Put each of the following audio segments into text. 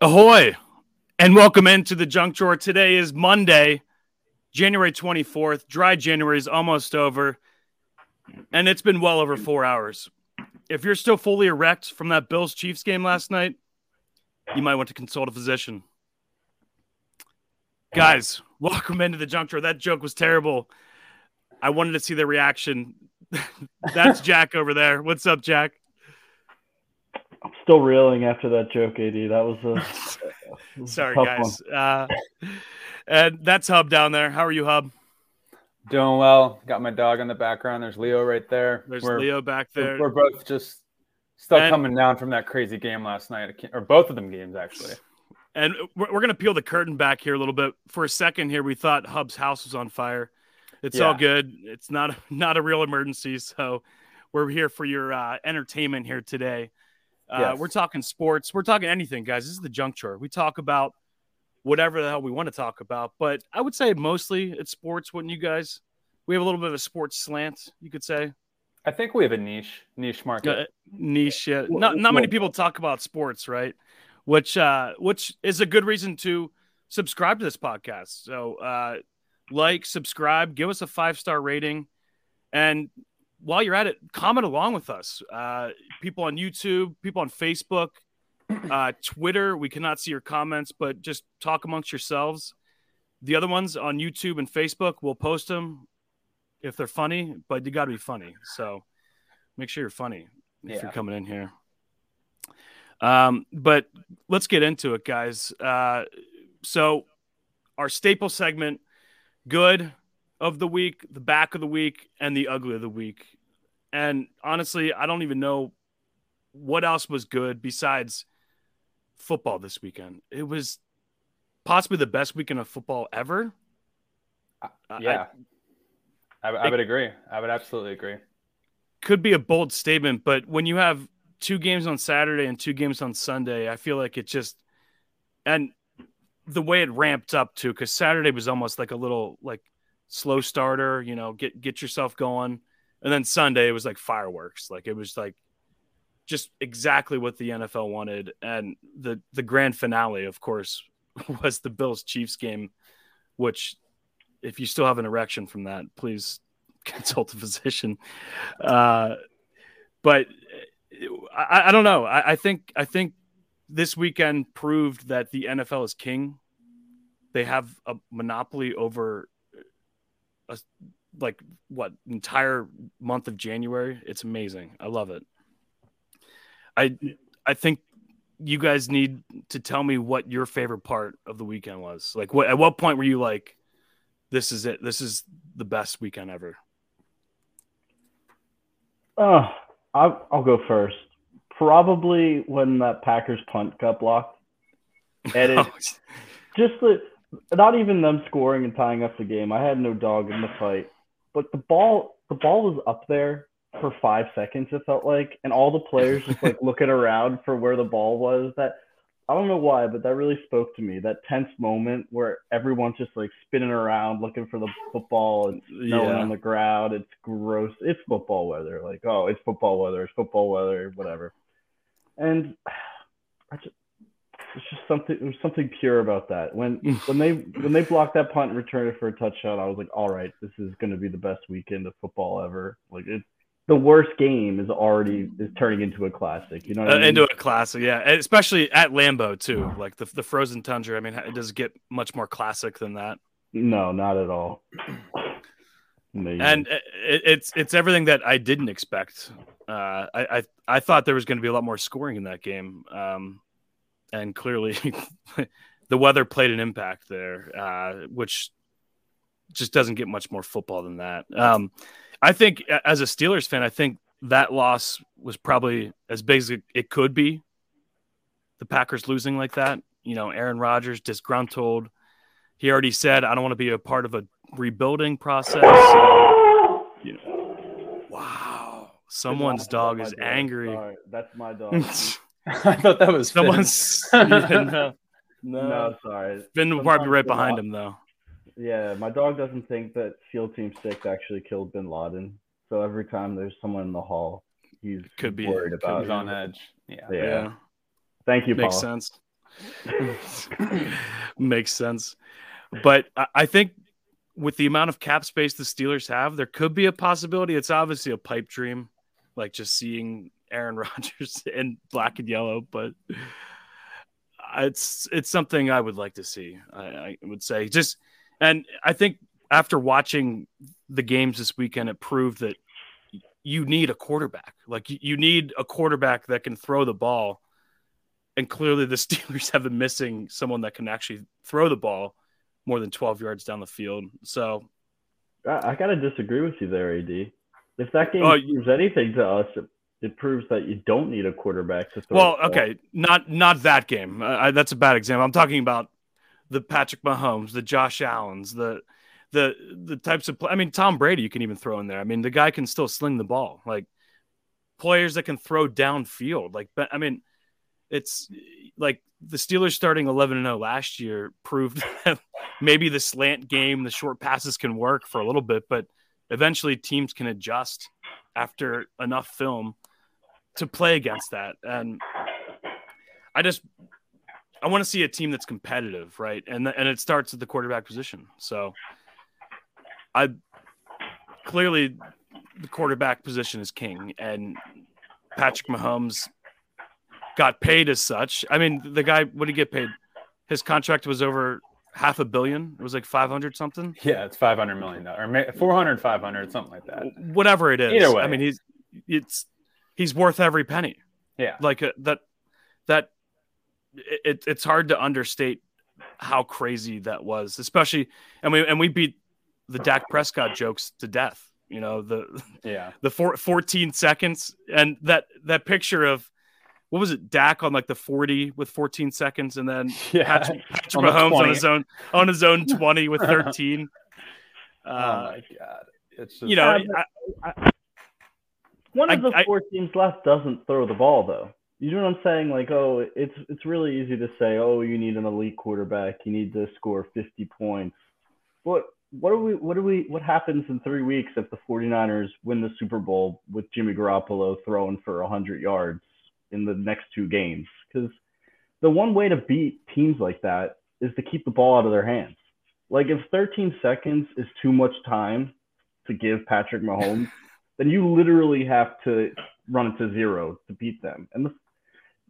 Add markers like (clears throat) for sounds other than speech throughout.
Ahoy, and welcome into the junk drawer. Today is Monday, January 24th. Dry January is almost over, and it's been well over four hours. If you're still fully erect from that Bills Chiefs game last night, you might want to consult a physician. Guys, welcome into the junk drawer. That joke was terrible. I wanted to see the reaction. (laughs) That's Jack over there. What's up, Jack? I'm still reeling after that joke, AD. That was a (laughs) was sorry, a guys. Uh, and that's Hubb down there. How are you, Hubb? Doing well. Got my dog in the background. There's Leo right there. There's we're, Leo back there. We're both just still And- coming down from that crazy game last night, or both of them games actually. And we're, we're going to peel the curtain back here a little bit. For a second here, we thought Hubb's house was on fire. It's all good. It's not (laughs) not a real emergency. So we're here for your uh, entertainment here today. Uh, Yes. We're talking sports. We're talking anything, guys. This is the junk drawer. We talk about whatever the hell we want to talk about. But I would say mostly it's sports, wouldn't you guys? We have a little bit of a sports slant, you could say. I think we have a niche niche market. Uh, niche. Yeah. Well, Not not many well- people talk about sports, right? Which uh which is a good reason to subscribe to this podcast. So uh like, subscribe, give us a five star rating, and while you're at it, comment along with us. Uh people on YouTube, people on Facebook, (clears throat) uh Twitter. We cannot see your comments, but just talk amongst yourselves. The other ones on YouTube and Facebook, we'll post them if they're funny, but you got to be funny. So make sure you're funny if Yeah. you're coming in here. Um, but let's get into it, guys. Uh, so our staple segment, good of the week, the back of the week, and the ugly of the week. And honestly, I don't even know what else was good besides football this weekend. It was possibly the best weekend of football ever. Uh, I- yeah. I, I would agree. I would absolutely agree. could be a bold statement, but when you have two games on Saturday and two games on Sunday, I feel like it just and the way it ramped up too, because Saturday was almost like a little like slow starter, you know, get get yourself going, and then Sunday it was like fireworks, like it was like just exactly what the NFL wanted, and the the grand finale, of course, (laughs) was the Bills Chiefs game, which if you still have an erection from that, please (laughs) consult a physician. Uh, but I, I don't know. I, I think I think this weekend proved that the NFL is king. They have a monopoly over a, like what entire month of January. It's amazing. I love it. I I think you guys need to tell me what your favorite part of the weekend was. Like what at what point were you like this is it. This is the best weekend ever. Oh, I'll, I'll go first. Probably when that Packers punt got blocked. And it, (laughs) oh. just the not even them scoring and tying up the game. I had no dog in the fight, but the ball the ball was up there for five seconds. It felt like, and all the players just like (laughs) looking around for where the ball was. That I don't know why, but that really spoke to me. That tense moment where everyone's just like spinning around looking for the football and snowing Yeah. on the ground. It's gross. It's football weather. Like, oh, it's football weather. It's football weather. Whatever. And (sighs) I just, it's just something. There was something pure about that. When (laughs) when they when they blocked that punt and returned it for a touchdown, I was like, all right, this is going to be the best weekend of football ever. Like it. The worst game is already is turning into a classic. You know what I Uh, mean? into a classic, yeah, and especially at Lambeau too. Like the the frozen tundra. I mean, it does get much more classic than that. no, not at all. Amazing. And it, it's it's everything that I didn't expect. Uh, I, I I thought there was going to be a lot more scoring in that game, um, and clearly (laughs) the weather played an impact there, uh, which just doesn't get much more football than that. Um, I think as a Steelers fan, I think that loss was probably as big as it, could be. The Packers losing like that, you know, Aaron Rodgers disgruntled. He already said, "I don't want to be a part of a rebuilding process." So, you know, wow, someone's dog is angry. Sorry, that's my dog. (laughs) (laughs) I thought that was Someone's (laughs) yeah, uh, no, no, sorry. Finn will probably be right behind him though. Yeah, my dog doesn't think that SEAL Team Six actually killed Bin Laden. So every time there's someone in the hall, he's Could be- worried about. He's it. on edge. Yeah. Yeah. Yeah, Thank you, makes Paul. sense. (laughs) Makes sense. But I think with the amount of cap space the Steelers have, there could be a possibility. It's obviously a pipe dream, like just seeing Aaron (laughs) Rodgers in black and yellow, but it's it's something I would like to see. I, I would say just, and I think after watching the games this weekend, it proved that you need a quarterback. Like you need a quarterback that can throw the ball. And clearly the (laughs) Steelers have been missing someone that can actually throw the ball more than 12 yards down the field. So I, I got to disagree with you there, AD. If that oh, game oh, proves anything to us, it, it, proves that you don't need a quarterback to throw. Well, okay, not not that game. Uh, that's a bad example. I'm talking about the Patrick Mahomes, the Josh Allen's, the the the types of play. I mean Tom Brady you can even throw in there. I mean the guy can still sling the ball. Like players that can throw downfield. Like but I mean it's like the Steelers starting 11 and 0 last year proved (laughs) that maybe the slant game, the short passes can work for a little bit, but eventually teams can adjust after enough film to play against that. And I just I want to see a team that's competitive, right? And and it starts at the quarterback position. So I clearly the quarterback position is king, and Patrick Mahomes got paid as such. I mean, the guy what did he get paid? His contract was over half a billion. It was like 500 something. Yeah, it's 500 million or 400 500 something like that. Whatever it is. Either way. I mean, he's it's he's worth every penny. Yeah. Like uh, that that it, it's hard to understate how crazy that was, especially and we and we beat the Dak Prescott jokes to death. You know the yeah (laughs) the four, 14 seconds and that that picture of what was it Dak on like the 40 with 14 seconds and then (laughs) yeah. Patrick, Patrick on Mahomes on his own on his own (laughs) 20 with (laughs) 13. Uh, oh my god! It's just, you know, I, I, one of the four teams left doesn't throw the ball though. You know what I'm saying? Like, oh, it's it's really easy to say, oh, you need an elite quarterback, you need to score 50 points. What what are we what do we what happens in three weeks if the 49ers win the Super Bowl with Jimmy Garoppolo throwing for 100 yards in the next two games? Because the one way to beat teams like that is to keep the ball out of their hands. Like if 13 seconds is too much time to give Patrick Mahomes, (laughs) then you literally have to run it to zero to beat them. And the,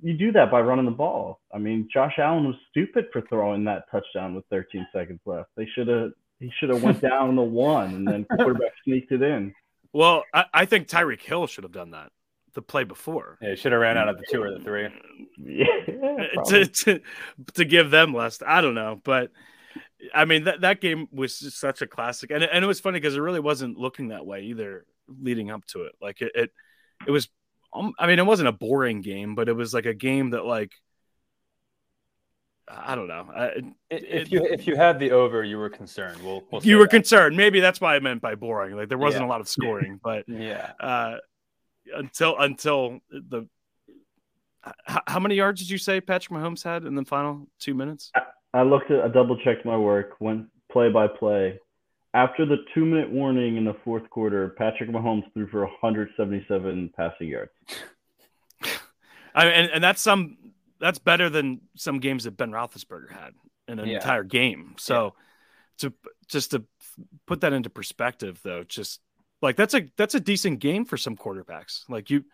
you do that by running the ball. I mean, Josh Allen was stupid for throwing that touchdown with 13 seconds left. They should have he should have went down the one and then quarterback sneaked it in. (laughs) Well, I, I think Tyreek Hill should have done that the play before. Yeah, he should have ran out of the two or the three. Yeah, (laughs) to, to, to give them less. I don't know, but I mean that that game was just such a classic, and and it was funny because it really wasn't looking that way either leading up to it. Like it, it, it was. Um, I mean, it wasn't a boring game, but it was like a game that like I don't know. I, if you if you had the over, you were concerned. We'll, we'll you were that. concerned. Maybe that's why I meant by boring. Like there wasn't yeah. a lot of scoring, but (laughs) yeah. Uh, until until the how, how, many yards did you say Patrick Mahomes had in the final two minutes? I, I looked at I double checked my work, went play by play. After the two minute warning in the fourth quarter, Patrick Mahomes threw for 177 passing yards. (laughs) I mean, and, and that's some that's better than some games that Ben Roethlisberger had in an yeah. entire game. So yeah. to just to put that into perspective, though, just like that's a that's a decent game for some quarterbacks. Like you,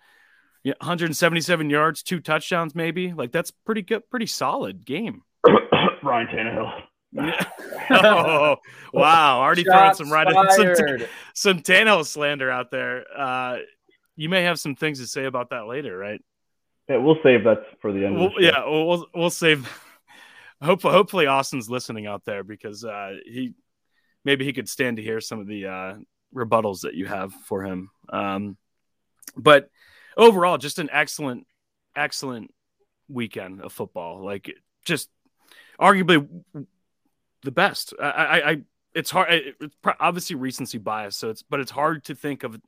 yeah, 177 yards, two touchdowns, maybe. Like that's pretty good, pretty solid game. (coughs) Ryan Tannehill. Yeah. (laughs) oh, wow. Already throwing some right some, some Tannehill slander out there. Uh, you may have some things to say about that later, right? Yeah, we'll save that for the end. We'll, the yeah, we'll we'll save. (laughs) Hopefully, hopefully Austin's listening out there because uh, he maybe he could stand to hear some of the uh, rebuttals that you have for him. Um, but overall, just an excellent, excellent weekend of football. Like just arguably the best. I, I, I it's hard. It's obviously recency bias, so it's but it's hard to think of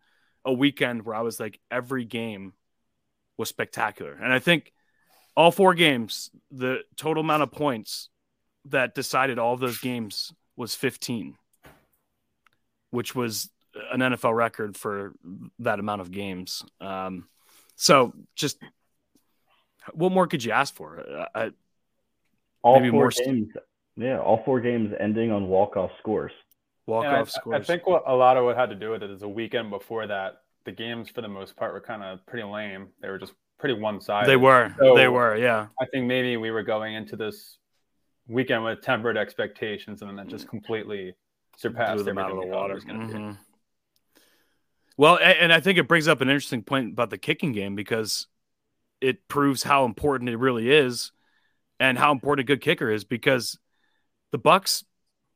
a weekend where I was like every game was spectacular. And I think all four games, the total amount of points that decided all of those games was 15, which was an NFL record for that amount of games. Um, so just what more could you ask for? I, All Maybe four more st- games. Yeah, all four games ending on walk off scores. Walk off scores. I think what a lot of what had to do with it is the weekend before that, the games for the most part were kind of pretty lame. They were just pretty one sided. they were. So- they were. Yeah. I think maybe we were going into this weekend with tempered expectations, and then that just completely surpassed blew them out of the everything we thought it water. was gonna be. Mhm. Well, and I think it brings up an interesting point about the kicking game because it proves how important it really is and how important a good kicker is because the Bucs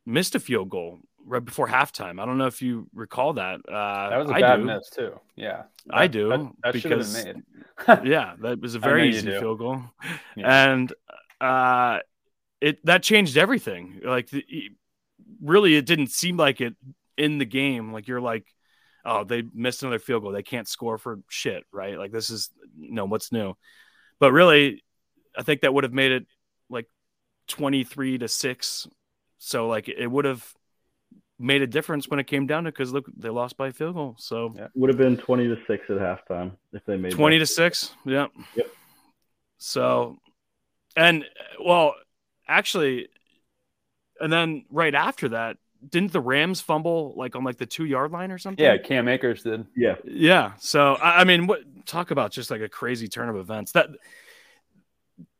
missed a field goal right before halftime. I don't know if you recall that. Uh, That was a I bad do. miss too. Yeah, I do, That, that should have because- been made. (laughs) Yeah, that was a very easy field goal, Yeah. and uh, it that changed everything. Like, the, really, it didn't seem like it in the game. Like you're like, oh, they missed another field goal. They can't score for shit, right? Like this is you know what's new, but really, I think that would have made it like twenty three to six. So like it would have made a difference when it came down to because look, they lost by a field goal. So Yeah. Would have been twenty to six at halftime if they made 20 that. to 6 yeah Yep. so and well actually and then right after that didn't the rams fumble like on like the two yard line or something? Yeah, Cam Akers did. Yeah, yeah so i, I mean what talk about just like a crazy turn of events. That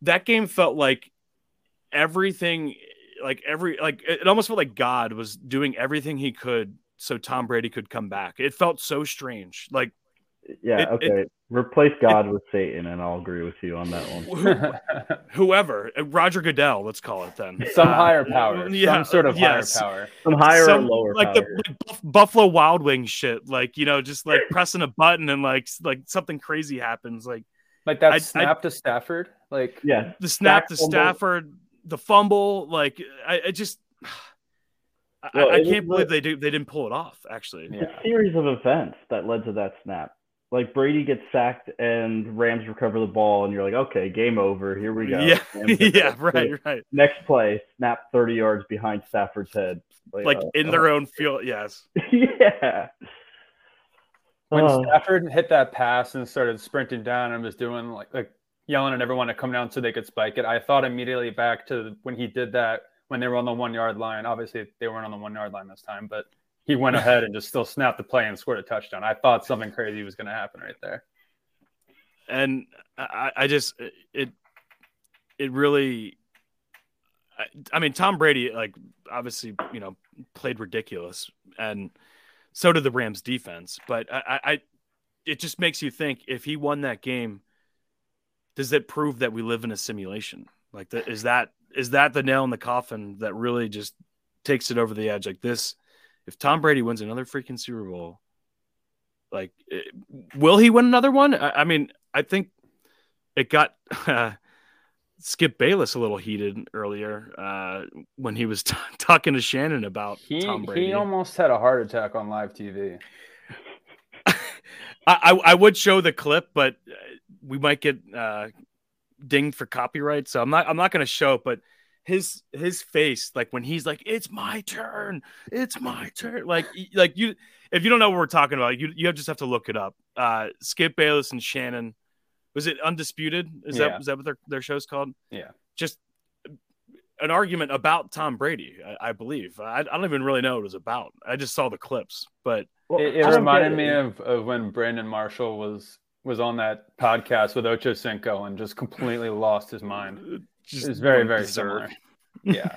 that game felt like everything like every like it almost felt like god was doing everything he could so tom brady could come back. It felt so strange like yeah. It- okay, replace God with Satan, and I'll agree with you on that one. whoever uh, Roger Goodell, let's call it then. Some Uh, higher power, yeah, some sort of yes. higher power. Some higher Some- or lower like power. the like Buff- Buffalo Wild Wings shit, like you know, just like pressing a button and like like something crazy happens, like Like that I- I- snap to Stafford. Like yeah, the snap to fumble. Stafford, the fumble, like I, I just. (sighs) I, Well, I it can't believe a- they do, they didn't pull it off. Actually, Yeah. a series of events that led to that snap. Like Brady gets sacked and Rams recover the ball, and you're like, okay, game over. Here we go. yeah, (laughs) yeah, right, right. Next play, snap 30 yards behind Stafford's head. Like oh, in oh. their own field, yes. (laughs) yeah. when Oh. Stafford hit that pass and started sprinting down and was doing like like yelling at everyone to come down so they could spike it, I thought immediately back to when he did that when they were on the one yard line. Obviously, they weren't on the one yard line this time, but he went ahead and just still snapped the play and scored a touchdown. I thought something crazy was going to happen right there. and I, I just it it really I, I mean Tom Brady like obviously you know played ridiculous and so did the Rams defense but I, I I- it just makes you think if he won that game does it prove that we live in a simulation like that is that is that the nail in the coffin that really just takes it over the edge like this if Tom Brady wins another freaking Super Bowl like will he win another one I, I mean I think it got uh, (laughs) Skip Bayless a little heated earlier uh, when he was t- (laughs) talking to Shannon about He Tom Brady. he almost had a heart attack on live TV. (laughs) I, I I would show the clip, but uh, we might get uh, dinged for copyright, so I'm not I'm not going to show it. But his his face, like when he's like, "It's my turn, it's my turn," like like you if you don't know what we're talking about, you you just have to look it up. Uh, Skip Bayless and Shannon was it undisputed? Is Yeah. that is that what their their show's called? Yeah. just an argument about Tom Brady, I, I believe. I, I don't even really know what it was about. I just saw the clips, but Well, It, it reminded get me of, of when Brandon Marshall was was on that podcast with Ocho Cinco and just completely lost his mind. Just It's very very berserk. similar. (laughs) Yeah,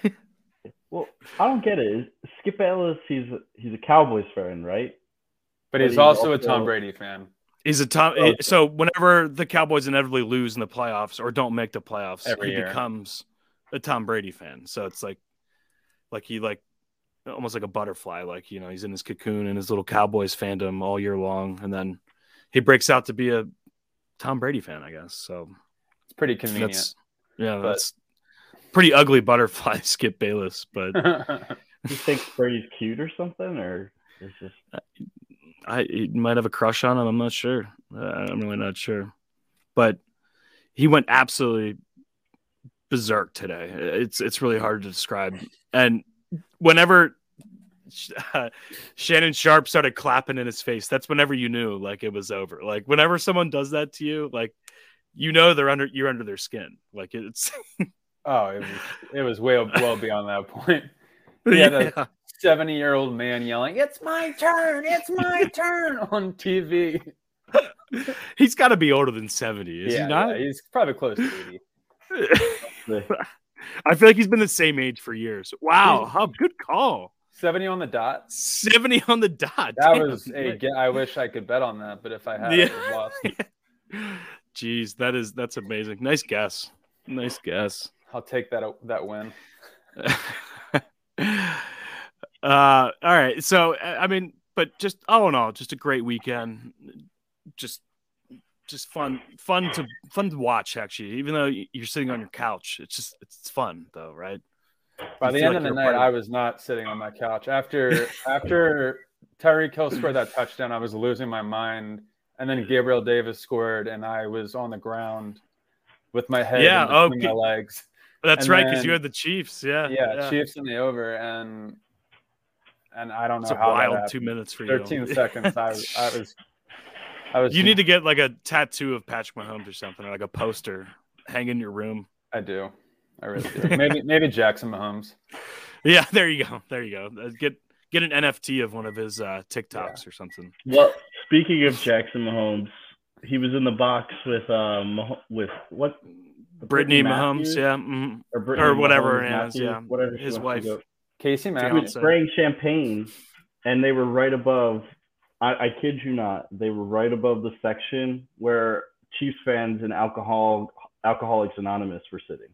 Well, I don't get it. Skip Bayless, he's he's a Cowboys fan, right? but But he's he's also a Tom Brady fan. He's a Tom. Oh, so whenever the Cowboys inevitably lose in the playoffs or don't make the playoffs, Every he year. becomes a Tom Brady fan. So it's like, like he like almost like a butterfly. Like you know, he's in his cocoon in his little Cowboys fandom all year long, and then he breaks out to be a Tom Brady fan, I guess. So It's pretty convenient. that's yeah, but- that's pretty ugly butterfly, (laughs) Skip Bayless, but (laughs) He thinks Brady's cute or something, or it's just I he might have a crush on him. I'm not sure. Uh, I'm really not sure. But he went absolutely berserk today. It's it's really hard to describe. And whenever uh, Shannon Sharpe started clapping in his face, that's whenever you knew like it was over. Like whenever someone does that to you, like you know they're under you're under their skin. Like it's (laughs) Oh, it was it was way well beyond that point. (laughs) Yeah, a seventy year old man yelling, "It's my turn! It's my (laughs) turn!" on TV. he's got to be older than seventy, is yeah, he not? Yeah, he's probably close to eighty. I feel like he's been the same age for years. Wow, how good call. 70 on the dot. 70 on the dot. That Damn. was a I wish I could bet on that, but if I had, yeah. I lost. Jeez, that is that's amazing. Nice guess. Nice guess. I'll take that that win. (laughs) uh, all right. So I mean, but just all in all, just a great weekend. Just just fun, fun to fun to watch. Actually, even though you're sitting on your couch, it's just it's fun though, right? By the end like of the night, I was not sitting on my couch after after Tyreek Hill scored that touchdown. I was losing my mind, and then Gabriel Davis scored, and I was on the ground with my head yeah, oh, between okay. my legs. That's and right, because you had the Chiefs. Yeah, yeah, yeah, Chiefs in the over, and and I don't know it's how wild two minutes for 13 you. Thirteen (laughs) seconds. I I was I was. You need to get like a tattoo of Patrick Mahomes or something, or like a poster, hang in your room. I do. I really do. (laughs) maybe maybe Jackson Mahomes. Yeah, (laughs) there you go. There you go. Uh, get get an NFT of one of his uh, TikToks yeah. or something. Well, speaking of Jackson Mahomes, he was in the box with um with what Brittany, Mahomes, yeah, mm, or, or, whatever Mahomes, Matthews, yeah, whatever his wife, Casey Matthews, spraying champagne, and they were right above. I, I kid you not, they were right above the section where Chiefs fans and alcohol Alcoholics Anonymous were sitting.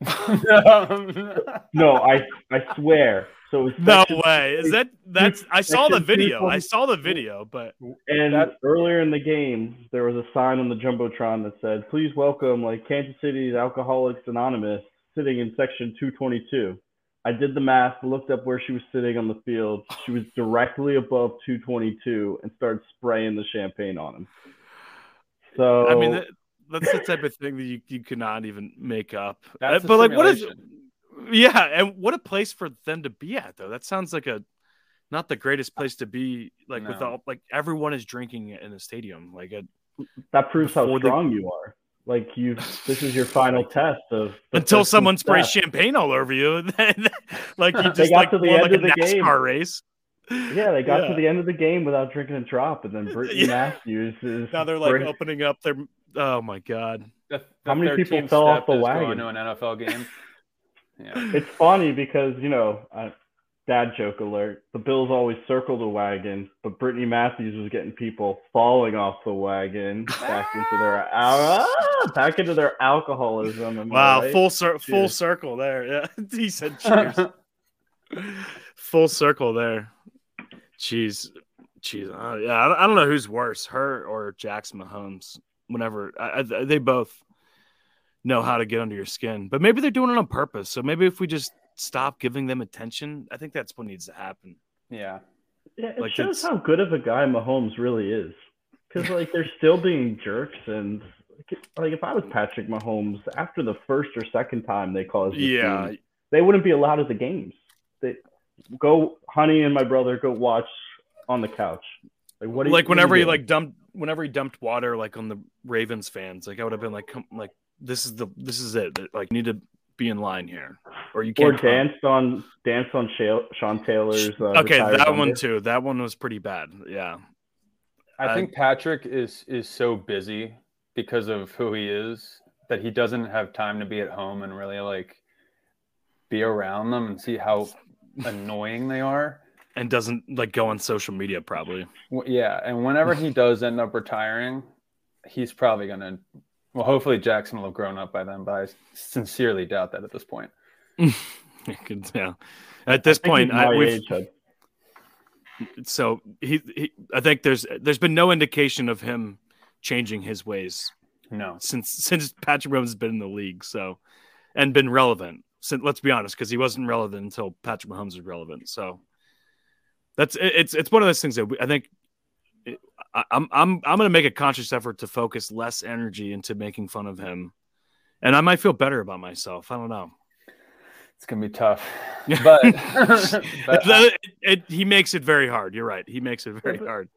(laughs) no, I I swear. So no way. Is that that's? I saw the video. I saw the video, but and that, earlier in the game, there was a sign on the jumbotron that said, "Please welcome like Kansas City's Alcoholics Anonymous sitting in section 222." I did the math, looked up where she was sitting on the field. She was directly above 222 and started spraying the champagne on him. So I mean, that's the type of thing that you, you cannot even make up. That's uh, but like, what is? Yeah, and what a place for them to be at, though. That sounds like a not the greatest uh, place to be. Like no. with all like everyone is drinking in the stadium. Like it, that proves how strong the, you are. Like you, this is your final test of (laughs) until someone sprays champagne all over you. (laughs) Like you (laughs) just like to the end like of the NASCAR game. race. Yeah, they got yeah. to the end of the game without drinking a drop, and then Brittany yeah. Matthews is now they're like opening up their Oh my god! The, the How many people fell off the wagon to an NFL game? Yeah, (laughs) it's funny because you know, uh, dad joke alert. The Bills always circle the wagon, but Brittany Matthews was getting people falling off the wagon back into their uh, back into their alcoholism. Wow, right? full cir- full circle there. Yeah, (laughs) he said (laughs) cheers. full circle there. Jeez, jeez. Uh, yeah, I don't know who's worse, her or Jackson Mahomes whenever I, I, they both know how to get under your skin, but maybe they're doing it on purpose. So maybe if we just stop giving them attention, I think that's what needs to happen. Yeah. Yeah, it like shows how good of a guy Mahomes really is. Because like they're still being jerks, and like if I was Patrick Mahomes, after the first or second time they caused, yeah, team, they wouldn't be allowed at the games. They go, honey, and my brother go watch on the couch. Like what? Like whenever he like dumped whenever he dumped water like on the Ravens fans, like I would have been like, come, like this is the this is it. Like you need to be in line here, or you can't. Or danced on danced on Sean Taylor's. Uh, okay, that one too. That one was pretty bad. Yeah, I think Patrick is is so busy because of who he is that he doesn't have time to be at home and really like be around them and see how (laughs) annoying they are and doesn't like go on social media probably. Yeah, and whenever he does end up retiring, he's probably gonna. Well, hopefully Jackson will have grown up by then, but I sincerely doubt that at this point. (laughs) yeah, at this I point, I, we've. So he, he, I think there's there's been no indication of him changing his ways. No, since since Patrick Mahomes has been in the league, so and been relevant. So, let's be honest, because he wasn't relevant until Patrick Mahomes was relevant. So that's it's it's one of those things that we, I think I, I'm I'm I'm going to make a conscious effort to focus less energy into making fun of him, and I might feel better about myself. I don't know. It's gonna be tough, (laughs) but, (laughs) but it, it, he makes it very hard. You're right. He makes it very hard.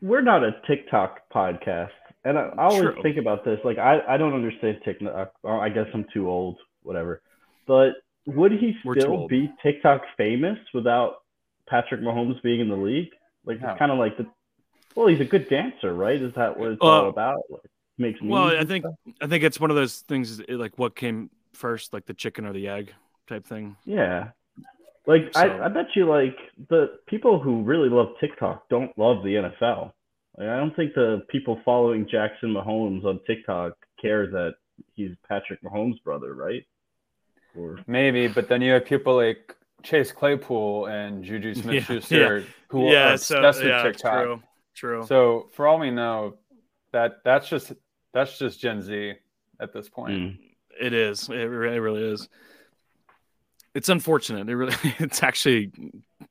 We're not a TikTok podcast, and I, I always True. think about this. Like I I don't understand TikTok. I guess I'm too old, whatever. But would he still be TikTok famous without Patrick Mahomes being in the league? Like No. it's kind of like the well, he's a good dancer, right? Is that what it's Uh, all about? Like, makes me Well, I think stuff? I think it's one of those things like what came first, like the chicken or the egg type thing. yeah. Like So- I, I bet you like the people who really love TikTok don't love the NFL. Like, I don't think the people following Jackson Mahomes on TikTok care that he's Patrick Mahomes' brother, right? Or Maybe, but then you have people like Chase Claypool and Juju (laughs) Smith Schuster who are yeah, so obsessed yeah, with TikTok. true, true. So for all we know, that that's just that's just Gen Z at this point. Mm. It is. It really, it really is. It's unfortunate. It really. (laughs) It's actually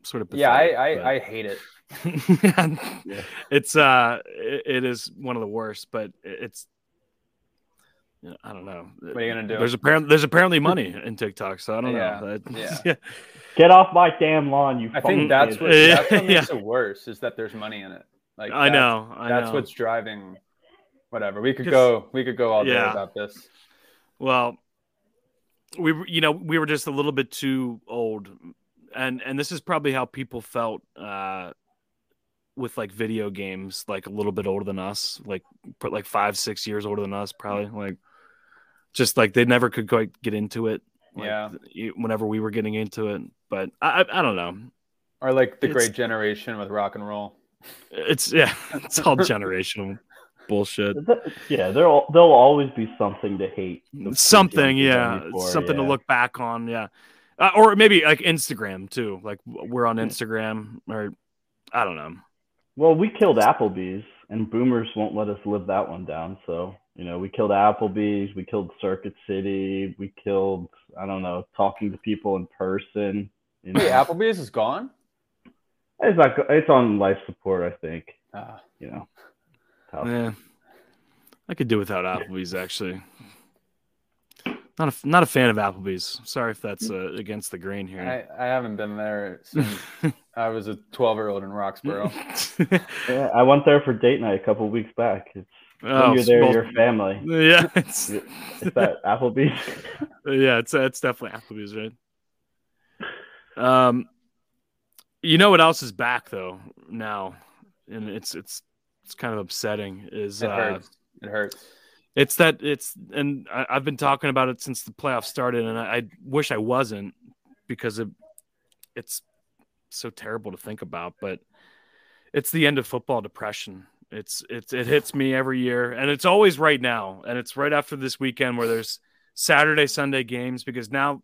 sort of. Yeah, I pathetic, I, I hate it. but- (laughs) Yeah. It's uh, it, it is one of the worst, but it's. yeah, I don't know. What are you gonna do? There's apparently there's apparently money (laughs) in TikTok, so I don't Yeah, know. That- yeah. yeah. Get off my damn lawn, you. I think that's idiot. what that's what Yeah. makes it worse is that there's money in it. Like I know. I that's know. what's driving. Whatever we could go, we could go all day Yeah. about this. Well, we you know we were just a little bit too old, and and this is probably how people felt uh, with like video games, like a little bit older than us, like put like five six years older than us, probably like just like they never could quite get into it. like, Yeah. Whenever we were getting into it, but I I, I don't know. Or like the It's- Great Generation with rock and roll. It's yeah, (laughs) it's all (laughs) generational bullshit. Yeah, there'll there'll always be something to hate. the kids something yeah than you for, something to look back on yeah uh, or maybe like instagram too like we're on instagram or i don't know Well, we killed Applebee's, and boomers won't let us live that one down. So, you know, we killed Applebee's, we killed Circuit City, we killed, I don't know, talking to people in person. You know, Wait, Applebee's is gone. It's not, it's on life support, I think. Ah, You know, Tough. yeah i could do without applebee's actually not a not a fan of applebee's sorry if that's uh, against the grain here I, I haven't been there since (laughs) I was a 12 year old in Roxborough. (laughs) yeah, I went there for date night a couple weeks back. It's oh, when you're there, well, your family. yeah it's, It's that Applebee's. (laughs) yeah it's it's definitely applebee's right um you know what else is back though now and it's it's it's kind of upsetting is It uh hurts. It hurts. it's that it's and I, i've been talking about it since the playoffs started and i, I wish i wasn't because it, it's so terrible to think about but it's the end of football depression it's it's it hits me every year and it's always right now and it's right after this weekend where there's saturday sunday games because now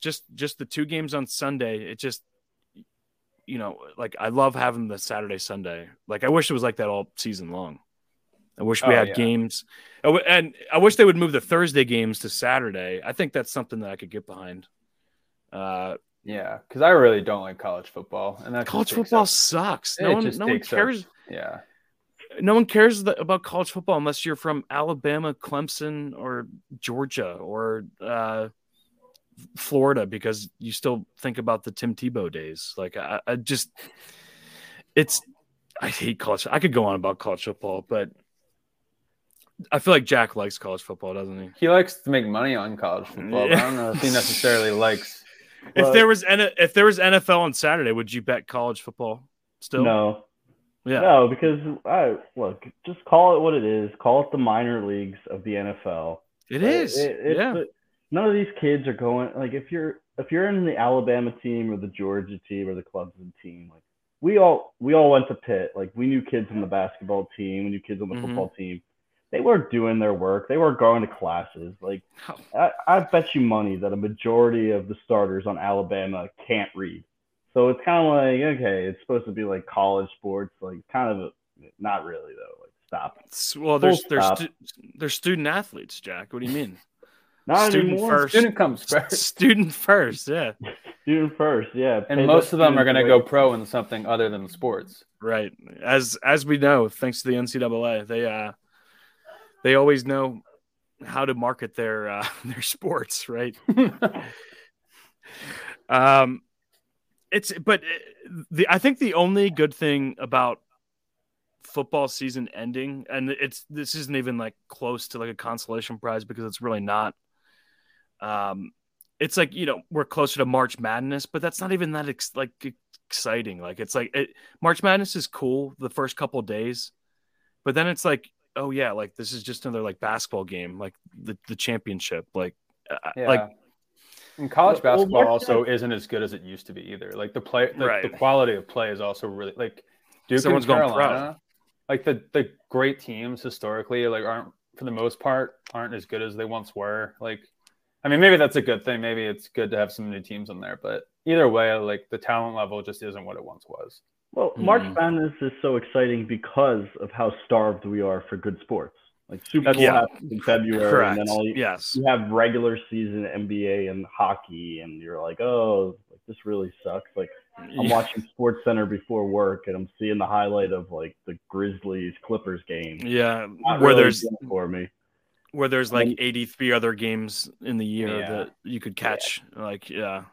just just the two games on sunday it just you know like i love having the saturday sunday. Like i wish it was like that all season long. I wish we Oh, had yeah. games. I w- and i wish they would move the thursday games to saturday. I think that's something that i could get behind. Uh Yeah, because I really don't like college football, and that college football up- sucks. It no one no one takes up- cares Yeah, no one cares about college football unless you're from Alabama, Clemson, or Georgia or uh, Florida because you still think about the Tim Tebow days. Like I, I just, it's I hate college. I could go on about college football, but I feel like Jack likes college football, doesn't he? he likes to make money on college (laughs) football. but I don't know if he necessarily likes. if there was if there was NFL on Saturday, would you bet college football still? No, Yeah. no, because I look, just call it what it is. Call it the minor leagues of the NFL. It is. It- it's yeah. None of these kids are going like if you're if you're in the Alabama team or the Georgia team or the Clemson team, like we all we all went to Pitt. Like we knew kids on the basketball team, we knew kids on the Mhm. football team. They weren't doing their work. They weren't going to classes. Like How- I, I bet you money that a majority of the starters on Alabama can't read. So it's kind of like okay, it's supposed to be like college sports, like kind of a, not really though. Like stop. Well, there's Full there's stop. stu- there's student athletes, Jack. What do you mean? Not Student anymore. first. Student comes first, Student first, yeah, Student first, yeah. and Pay most of them are going to go pro in something other than sports. right. As as we know, thanks to the NCAA, they uh they always know how to market their uh, (laughs) their sports, right? (laughs) Um, it's but uh, the I think the only good thing about football season ending, and it's this isn't even like close to like a consolation prize because it's really not. Um, it's like you know we're closer to March Madness, but that's not even that ex- like exciting. Like it's like it, March Madness is cool the first couple days, but then it's like oh yeah, like this is just another like basketball game, like the the championship, like uh, Yeah. like And college Well, basketball March also isn't as good as it used to be either. Like the play, like Right. the quality of play is also really like Duke Someone's and going pro. Carolina. Like the the great teams historically, like aren't for the most part aren't as good as they once were. Like, I mean, maybe that's a good thing. Maybe it's good to have some new teams in there, but either way, like the talent level just isn't what it once was. Well, March Mhm. Madness is so exciting because of how starved we are for good sports. Like Super Bowl Yeah. happens in February, correct. and then all you, yes. you have regular season NBA and hockey, and you're like, oh, like, this really sucks. Like I'm watching Sports Center before work, and I'm seeing the highlight of like the Grizzlies Clippers game. Yeah, Not where really there's for me. Where there's like And- 83 other games in the year Yeah. that you could catch. Like yeah,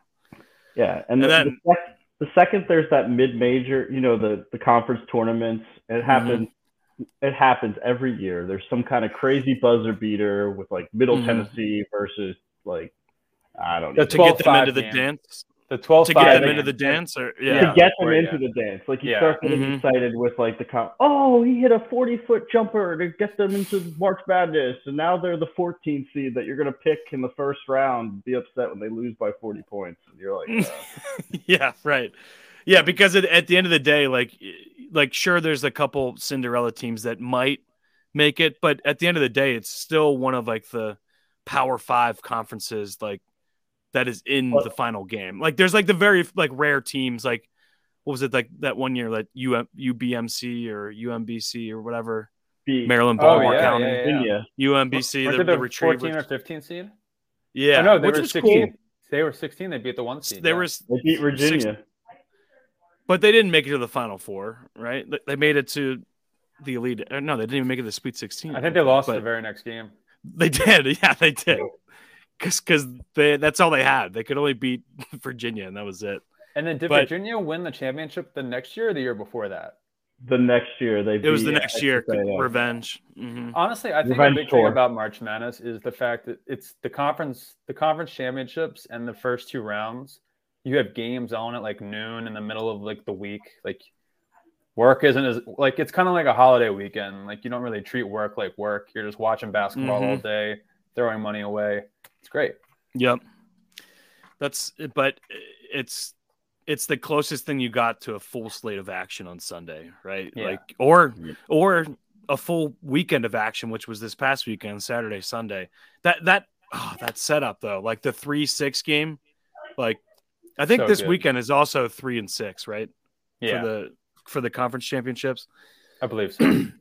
Yeah, and, And the, then- the, sec- the second there's that mid-major, you know, the the conference tournaments, Mm-hmm. it happens. It happens every year. There's some kind of crazy buzzer beater with like Middle Mhm. Tennessee versus like I don't know. The to get them into the game. dance, The 12 to get them into the dance, or yeah to get them where- into yeah. the dance. Like you Yeah. start getting Mhm. excited with like the con- oh he hit a forty foot jumper to get them into March Madness, and now they're the 14th seed that you're gonna pick in the first round. Be upset when they lose by 40 points, and you're like, uh, (laughs) yeah, right. Yeah, because at, at the end of the day, like, like sure, there's a couple Cinderella teams that might make it, but at the end of the day, it's still one of like the Power Five conferences, like that is in Well- the final game. Like, there's like the very like rare teams, like what was it like that one year, like UM, UBMC or UMBC or whatever, Maryland, Oh, Baltimore yeah, County, yeah, yeah. UMBC, Weren't the, they the, the Retrievers. 14 or 15 seed? yeah, Oh, no, they which were was 16. cool. They were 16. They beat the one seed. They were They beat Virginia. But they didn't make it to the final four, right? They- made it to the elite. uh, No, they didn't even make it to the Sweet Sixteen. I think they lost the very next game. They did, (laughs) yeah, they did. Because they that's all they had. They could only beat (laughs) Virginia, and that was it. And then did But- Virginia win the championship the next year or the year before that? The next year they. It was the beat next year, SSA. revenge. hmm Honestly, I think Revenge the big thing about March Madness is the fact that it's the conference, the conference championships, and the first two rounds. You have games on at like noon in the middle of like the week. Like work isn't as like it's kind of like a holiday weekend. Like you don't really treat work like work. You're just watching basketball all day, throwing money away. It's great. Yep. That's but it's it's the closest thing you got to a full slate of action on Sunday, right? Yeah. Like or or a full weekend of action, which was this past weekend, Saturday, Sunday. That that oh, that setup though, like the three six game, like I think So this good. weekend is also three and six, right? Yeah, For the for the conference championships. I believe so. (clears throat)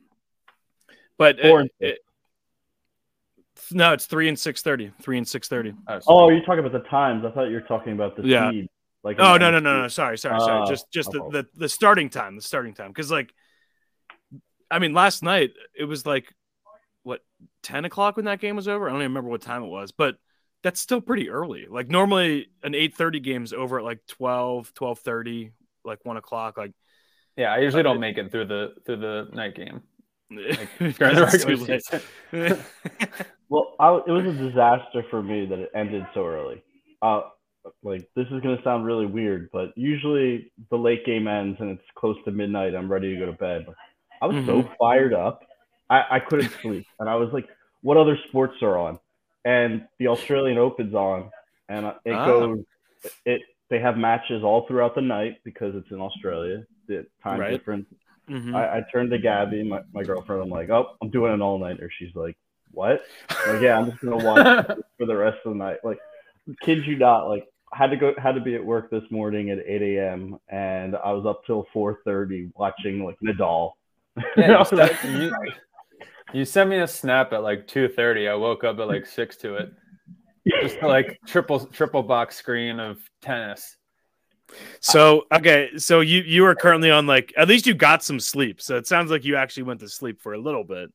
But it- Four and it- no, it's three and six thirty. Three and six thirty. Oh, Oh, you're talking about the times. I thought you were talking about the Yeah. seed. Like Oh an no no no no! Sorry sorry sorry. Oh, just just the, the the starting time, the starting time. Because like, I mean, last night it was like what ten o'clock when that game was over. I don't even remember what time it was, but that's still pretty early. Like normally an eight thirty game's over at like 12, 12.30, like one o'clock. Like yeah. I usually uh, don't make it through the through the night game (laughs) because during the too regular late. season. (laughs) (laughs) Well, I, it was a disaster for me that it ended so early. Uh, like this is gonna sound really weird, but usually the late game ends and it's close to midnight. I'm ready to go to bed. I was so fired up, I, I couldn't (laughs) sleep, and I was like, "What other sports are on?" And the Australian Open's on, and it Ah. goes. It they have matches all throughout the night because it's in Australia. The time Right. difference Mhm. I, I turned to Gabby, my, my girlfriend. I'm like, oh, I'm doing an all nighter. She's like, what? Like, yeah, I'm just gonna watch (laughs) for the rest of the night. Like, kid you not, like, had to go, had to be at work this morning at 8 a.m. and I was up till 4:30 watching like Nadal. Yeah, you, (laughs) like, sent, you, you sent me a snap at like two thirty. I woke up at like six to it. Just like triple triple box screen of tennis. So okay, so you you are currently on like at least you got some sleep. So it sounds like you actually went to sleep for a little bit,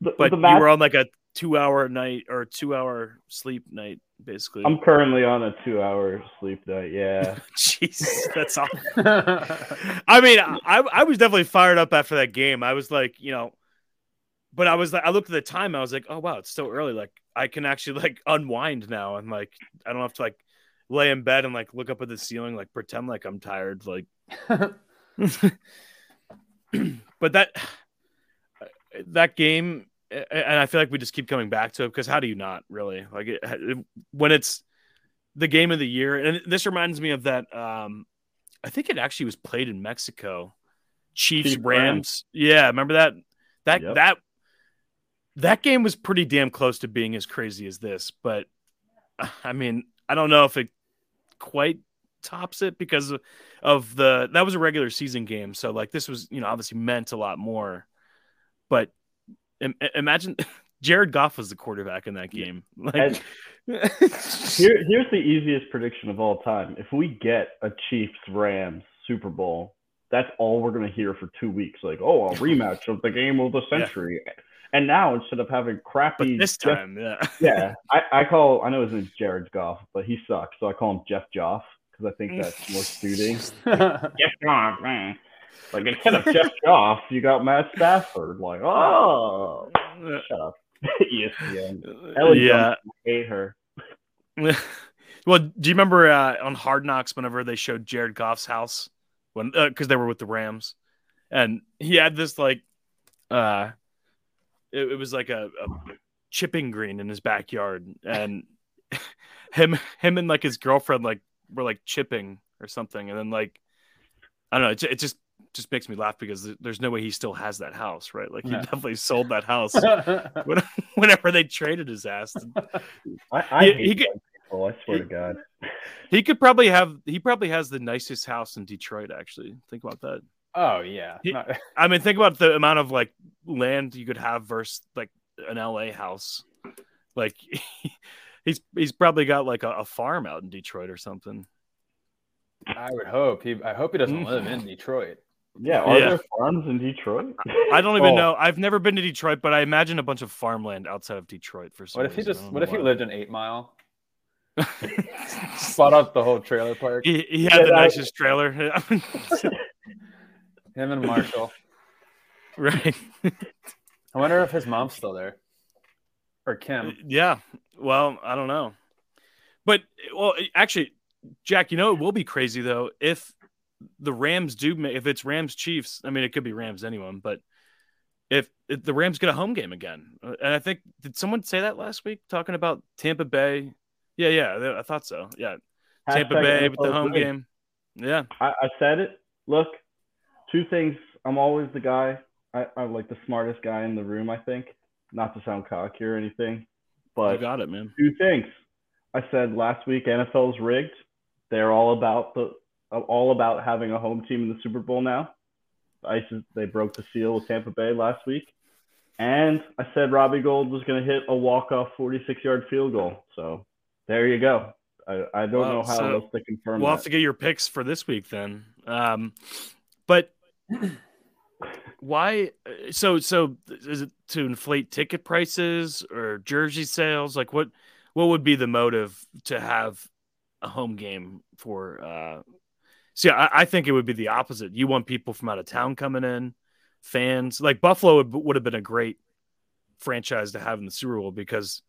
the, but the you match, were on like a two hour night or two hour sleep night basically. I'm currently on a two-hour sleep night. Yeah, (laughs) Jeez, that's all. (laughs) I mean, I I was definitely fired up after that game. I was like, you know, but I was like, I looked at the time. I was like, oh wow, it's still early. Like I can actually like unwind now, and like I don't have to like lay in bed and like look up at the ceiling, like pretend like I'm tired. Like, (laughs) (clears throat) but that that game, and I feel like we just keep coming back to it because how do you not really like it, it when it's the game of the year? And this reminds me of that. Um, I think it actually was played in Mexico. Chiefs Rams. Rams. Yeah, remember that? That Yep. that that game was pretty damn close to being as crazy as this, but I mean, I don't know if it quite tops it because of the that was a regular season game, so like this was, you know, obviously meant a lot more. But im- imagine (laughs) Jared Goff was the quarterback in that game. (laughs) Like (laughs) Here, here's the easiest prediction of all time. If we get a Chiefs Rams Super Bowl, that's all we're gonna hear for two weeks. Like, oh, a rematch of the game of the century. And now instead of having but crappy this Jeff- time, yeah. yeah, I, I call I know his name's Jared Goff, but he sucks, so I call him Jeff Joff because I think that's more suiting. Jeff Goff, man. Like instead of Jeff Goff, (laughs) you got Matt Stafford. Like, oh, shut up, (laughs) ESPN. Ellen yeah. Hate her. (laughs) well, do you remember uh, on Hard Knocks whenever they showed Jared Goff's house when because they were with the Rams, and he had this like, uh, it, it was like a, a chipping green in his backyard, and him him and like his girlfriend like were like chipping or something, and then like I don't know, it, it just just makes me laugh because there's no way he still has that house, right? Like he No. definitely sold that house (laughs) (laughs) whenever they traded his ass. I, (laughs) I He- he could- people. I swear to God. He could probably have. He probably has the nicest house in Detroit. Actually, think about that. oh yeah. He- I mean, think about the amount of like land you could have versus like an LA house. Like he's he's probably got like a, a farm out in Detroit or something. I would hope he. I hope he doesn't live in Detroit. Yeah, are Yeah. there farms in Detroit? I don't even (laughs) Oh. know. I've never been to Detroit, but I imagine a bunch of farmland outside of Detroit for some What if he reason. I just? What know if he lived in Eight Mile? (laughs) Spot out the whole trailer park. He, he had Yeah, the that- nicest trailer, (laughs) Him and Marshall. right? I wonder if his mom's still there, or Kim. Yeah. Well, I don't know. But well, actually, Jack, you know it will be crazy though if the Rams do if it's Rams Chiefs. I mean, it could be Rams anyone, but if, if the Rams get a home game again, uh, and I think did someone say that last week talking about Tampa Bay? Yeah, yeah, I thought so. Yeah, Tampa Bay with the home great. game. Yeah, I, I said it. Look, two things. I'm always the guy. I, I'm like the smartest guy in the room. I think, not to sound cocky or anything, you but got it, man. two things. I said last week NFL's rigged. They're all about the all about having a home team in the Super Bowl now. The Ice is, they broke the seal with Tampa Bay last week. And I said Robbie Gould was going to hit a walk-off 46-yard field goal. So there you go. I, I don't Wow, know how so else to confirm We'll that. have to get your picks for this week then. Um, but why? So so is it to inflate ticket prices or jersey sales? Like what? What would be the motive to have a home game for? Uh, see, I, I think it would be the opposite. You want people from out of town coming in, fans. Like Buffalo would, would have been a great franchise to have in the Super Bowl because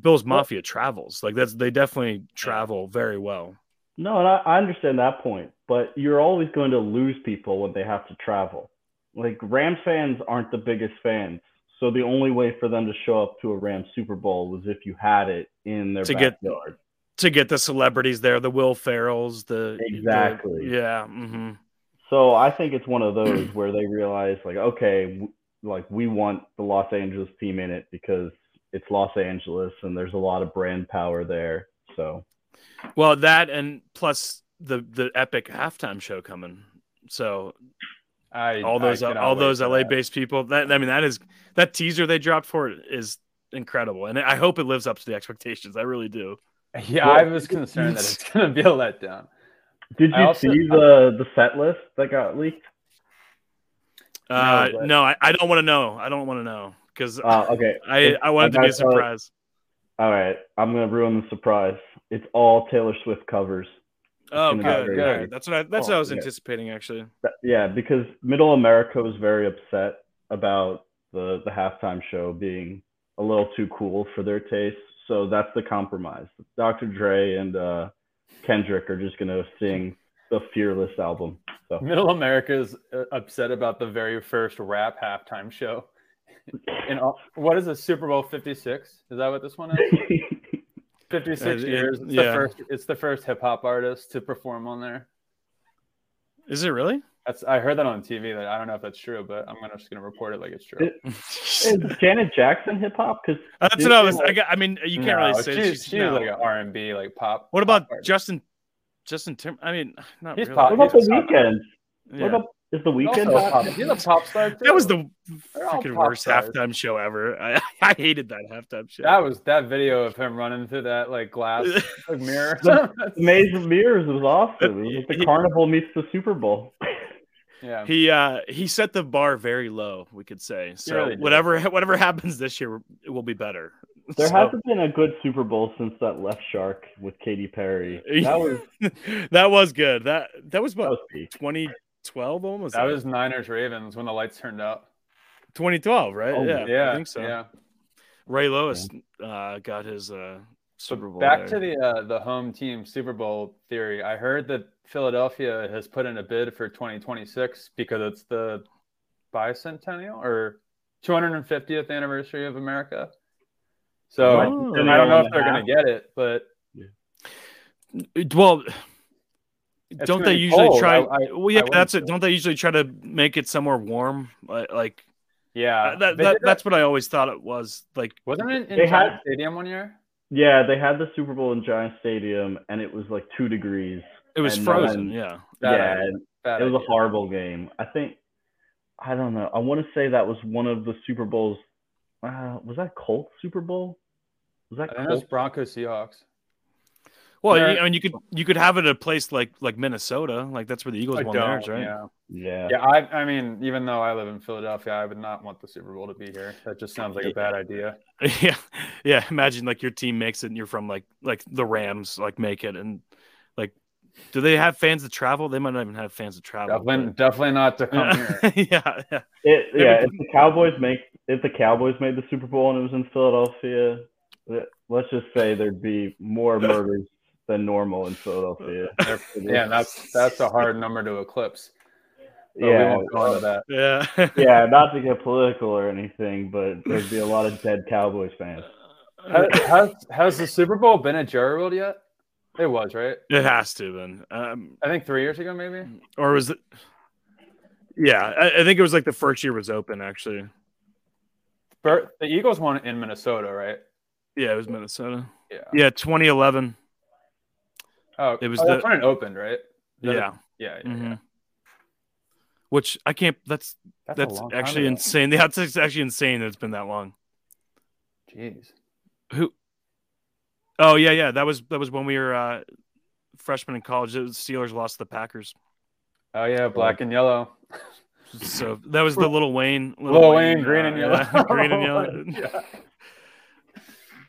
Bill's Well- Mafia travels. Like that's they definitely travel very well. No, and I, I understand that point, but you're always going to lose people when they have to travel. Like Rams fans aren't the biggest fans, so the only way for them to show up to a Rams Super Bowl was if you had it in their To get- backyard. To get the celebrities there, the Will Ferrells, the the- Exactly. yeah. hmm So I think it's one of those where they realize, like, okay, w- like we want the Los Angeles team in it because it's Los Angeles and there's a lot of brand power there. So Well, that and plus the the epic halftime show coming. So I all those I all those LA that. based people. That I mean, that is that teaser they dropped for it is incredible, and I hope it lives up to the expectations. I really do. Yeah, Well, I was concerned that it's (laughs) gonna be a letdown. did you also- see the the set list that got leaked? Uh, No, but- no, I, I don't want to know. I don't want to know because Uh, okay. (laughs) I It's- I want it to be a gotta surprise. All right, I'm gonna ruin the surprise. It's all Taylor Swift covers. Oh, gonna good, good. nice. That's what I that's Oh, what I was yeah. anticipating actually. Yeah, because Middle America was very upset about the the halftime show being a little too cool for their taste. So that's the compromise. Dr. Dre and uh, Kendrick are just gonna sing the Fearless album. So Middle America is uh, upset about the very first rap halftime show. (laughs) In all, what is it? Super Bowl Fifty Six? Is that what this one is? (laughs) Fifty six Uh, it- years. It's yeah. the first. It's the first hip hop artist to perform on there. Is it really? That's I heard that on TV. That I don't know if that's true, but I'm gonna just gonna report it like it's true. It- (laughs) is Janet Jackson hip hop? Because That's what I was. I, got, I mean, you can't No, really say she's, she's, she's no. like an R and B like pop. What about pop. Justin? Justin Tim? I mean, not He's really. pop- what about the he's Weeknd? Yeah. What about is the Weeknd? Also pop- he's a pop star too. that was the They're freaking worst stars. halftime show ever. I, (laughs) I hated that halftime show. That was that video of him running through that like glass (laughs) like mirror. The Maze of Mirrors was awesome. It was the He- carnival meets the Super Bowl. Yeah. he uh he set the bar very low. We could say so. really whatever (laughs) whatever happens this year, it will be better. There So- hasn't been a good Super Bowl since that left shark with Katy Perry. That (laughs) was that was good. That that was that what 2012 almost. That was Niners Ravens when the lights turned up. 2012, right? Oh, yeah, Yeah, I think so. Yeah. Ray Lewis uh, got his uh, Super Bowl. Back there. to the uh, the home team Super Bowl theory. I heard that Philadelphia has put in a bid for 2026 because it's the bicentennial or 250th anniversary of America. So Oh. I don't know if they're going to get it, but Well, It's don't they usually cold. try? I- I- well, yeah, that's it. say. Don't they usually try to make it somewhere warm? Like, like yeah, that, that, that's what I always thought it was. Like, Wasn't it in They had- Stadium one year? Yeah, they had the Super Bowl in Giant Stadium, and it was like two degrees. it was And frozen. then- yeah. Bad yeah, idea. Bad it was a horrible game. I think I don't know. I want to say that was one of the Super Bowls. Uh, was that Colts Super Bowl? Was that think it Colts? Broncos Seahawks. Well, Yeah. you, I mean, you could you could have it at a place like like Minnesota. Like that's where the Eagles I won theirs, right? Yeah. Yeah. Yeah, I, I mean, even though I live in Philadelphia, I would not want the Super Bowl to be here. That just sounds like a bad idea. (laughs) yeah yeah imagine like your team makes it and you're from like like the rams like make it and like do they have fans that travel they might not even have fans that travel Definitely, definitely not to come here. (laughs) yeah yeah It, yeah, if the Cowboys make if the Cowboys made the Super Bowl and it was in Philadelphia, let's just say there'd be more (laughs) murders than normal in Philadelphia. (laughs) Yeah, that's that's a hard number to eclipse. So yeah, won't go into that. yeah yeah, (laughs) not to get political or anything, but there'd be a lot of dead Cowboys fans. Has, has, has the Super Bowl been at Jerry World yet? It was, right? it has to then um I think three years ago, maybe. or was it yeah I, I think it was like the first year was open actually Bur- The Eagles won in Minnesota, right? yeah it was minnesota Yeah. yeah 2011 Oh, It was oh, that's the- when it opened, right? Is that yeah it? Yeah, yeah, mhm. yeah. which i can't that's That's, a that's long time actually ago. insane (laughs) that's actually insane that it's been that long Jeez. Who? Oh yeah, yeah. That was that was when we were uh, freshmen in college. The Steelers lost to the Packers. Oh yeah, black and yellow. So that was the (laughs) Little Wayne. Lil Wayne, green uh, and yellow. yeah, (laughs) green and yellow. Yeah.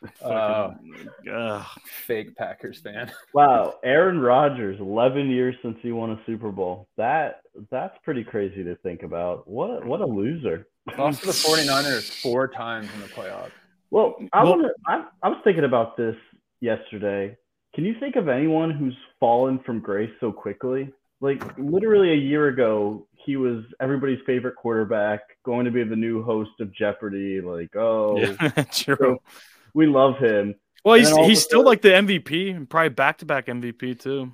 (laughs) Fucking- ugh. Fake Packers fan. (laughs) Wow, Aaron Rodgers, 11 years since he won a Super Bowl. That that's pretty crazy to think about. What a, what a loser. Lost to the (laughs) 49ers four times in the playoffs. Well, I Well- want I, I was thinking about this yesterday. Can you think of anyone who's fallen from grace so quickly? Like literally a year ago, he was everybody's favorite quarterback, going to be the new host of Jeopardy. Like, oh, Yeah, true. so we love him. Well, and he's then all of he's still sudden- like the MVP and probably back to back MVP too.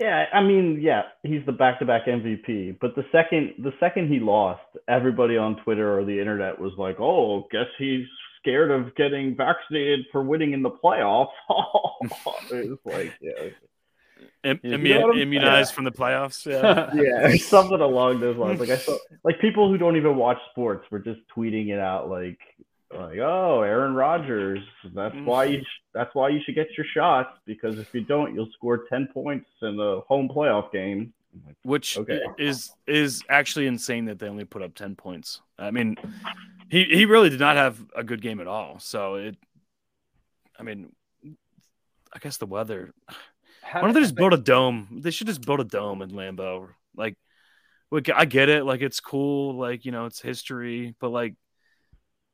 Yeah, I mean, yeah, he's the back-to-back MVP. But the second the second he lost, everybody on Twitter or the internet was like, "Oh, guess he's scared of getting vaccinated for winning in the playoffs." (laughs) it was like, yeah, Im- You immu- know what I'm- immunized from the playoffs. Yeah. (laughs) yeah, (laughs) something along those lines. Like I saw, like people who don't even watch sports were just tweeting it out, like, like, "Oh, Aaron Rodgers, that's mm-hmm. why you sh- that's why you should get your shots because if you don't, you'll score ten points in the home playoff game." Like, which Okay. is is actually insane that they only put up 10 points. I mean, he he really did not have a good game at all. So it I mean, I guess the weather. Why don't they just build a dome? They should just build a dome in Lambeau. Like, look, I get it. Like, it's cool. Like, you know, it's history. But like,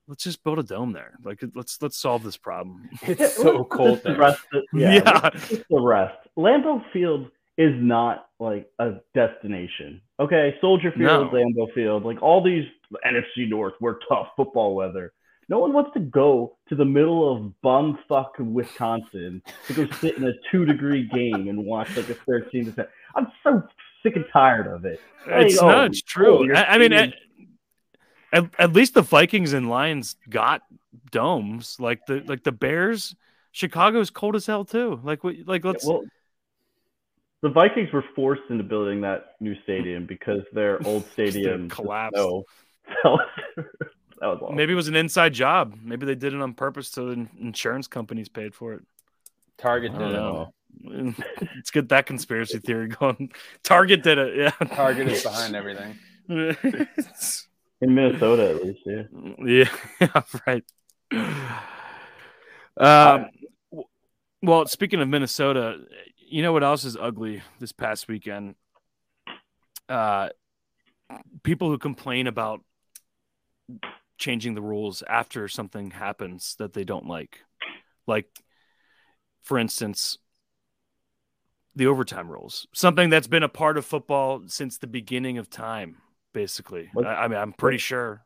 let's just build a dome there. Like let's let's solve this problem. (laughs) It's so cold The there. rest of- yeah, Yeah. the rest. Lambeau Field is not like a destination. Okay, Soldier Field, No. Lambeau Field, like all these NFC North, we're tough football weather. No one wants to go to the middle of bumfuck Wisconsin to go sit in a two degree game and watch like a 13 to 10. I'm so sick and tired of it. It's Like, no, oh, it's true. oh, I, I mean, seeing- at, at least the Vikings and Lions got domes. Like the like the Bears, Chicago's cold as hell too. Like we like let's well, the Vikings were forced into building that new stadium because their old (laughs) stadium collapsed. No, so (laughs) that was awful. maybe it was an inside job. Maybe they did it on purpose so the insurance companies paid for it. Target I did don't it. (laughs) Let's get that conspiracy theory going. Target did it. Yeah. Target is behind everything. In Minnesota at least. Yeah. yeah, (laughs) right. Um, well, speaking of Minnesota, you know what else is ugly this past weekend? Uh, people who complain about changing the rules after something happens that they don't like. Like, for instance, the overtime rules, something that's been a part of football since the beginning of time, basically. What- I, I mean, I'm pretty sure.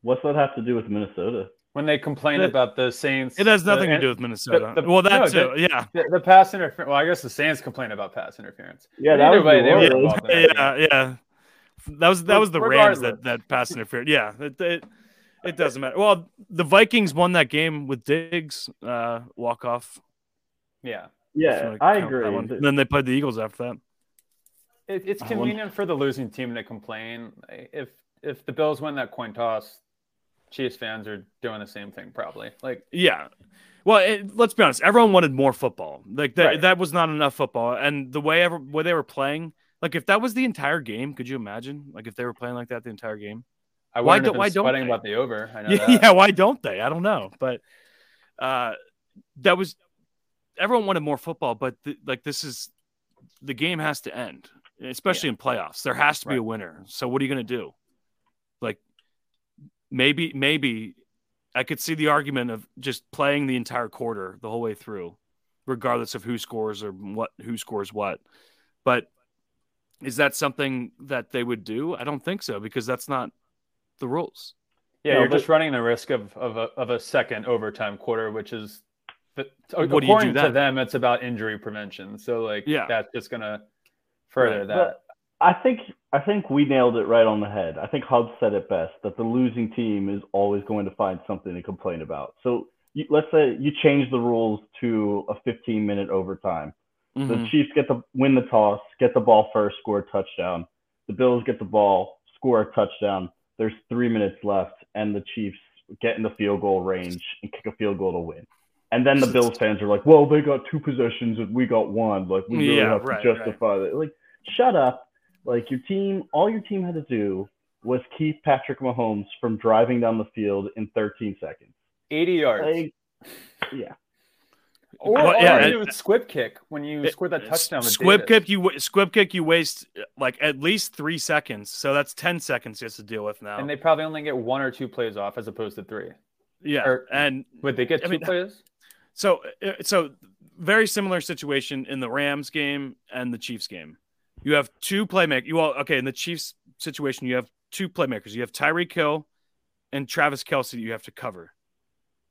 What's that have to do with Minnesota? When they complain The- about the Saints, It has nothing the- to do with Minnesota. the- well, that no, too. yeah. The, the pass interference. Well, I guess the Saints complain about pass interference. Yeah, that either was way, the they were Warriors. involved in that Yeah, yeah. That was that was the Rams that that pass interference. Yeah, it, it it doesn't matter. Well, the Vikings won that game with Diggs uh, walk off. Yeah. Yeah, I agree. And then they played the Eagles after that. It, it's convenient for the losing team to complain. If if the Bills win that coin toss, Chiefs fans are doing the same thing probably. Like Yeah. Well, it, let's be honest. Everyone wanted more football. Like that, Right. that was not enough football. And the way ever way they were playing, like if that was the entire game, could you imagine? Like if they were playing like that the entire game? I Why don't- why don't they? about the over. I know (laughs) Yeah, yeah, why don't they? I don't know, but uh, that was everyone wanted more football, but the, like this is the game has to end, especially in playoffs. There has to be a winner. So what are you going to do? Like maybe, maybe I could see the argument of just playing the entire quarter the whole way through, regardless of who scores or what who scores what. But is that something that they would do? I don't think so because that's not the rules. Yeah, No, you're but- just running the risk of of a, of a second overtime quarter, which is the, What do you do according to them, it's about injury prevention. So like, Yeah. that's just gonna further Right. that. But I think I think we nailed it right on the head. I think Hubb said it best that the losing team is always going to find something to complain about. So you, let's say you change the rules to a 15 minute overtime. The Mhm. Chiefs get the win the toss, get the ball first, score a touchdown. The Bills get the ball, score a touchdown. There's three minutes left, and the Chiefs get in the field goal range and kick a field goal to win. And then the (laughs) Bills fans are like, "Well, they got two possessions and we got one. Like we really Yeah, have to right, justify that." Like, shut up. Like your team, all your team had to do was keep Patrick Mahomes from driving down the field in 13 seconds. 80 yards. Like, yeah. Or, Well, or yeah, do a squib kick when you scored that touchdown. Squib kick you squib kick you waste uh, like at least three seconds, so that's ten seconds you have to deal with now. and they probably only get one or two plays off as opposed to three. yeah, or- and Would they get I two mean, plays? so uh, so very similar situation in the Rams game and the Chiefs game. You have two playmakers. You all okay in the Chiefs situation? You have two playmakers. You have Tyreek Hill and Travis Kelce. That you have to cover.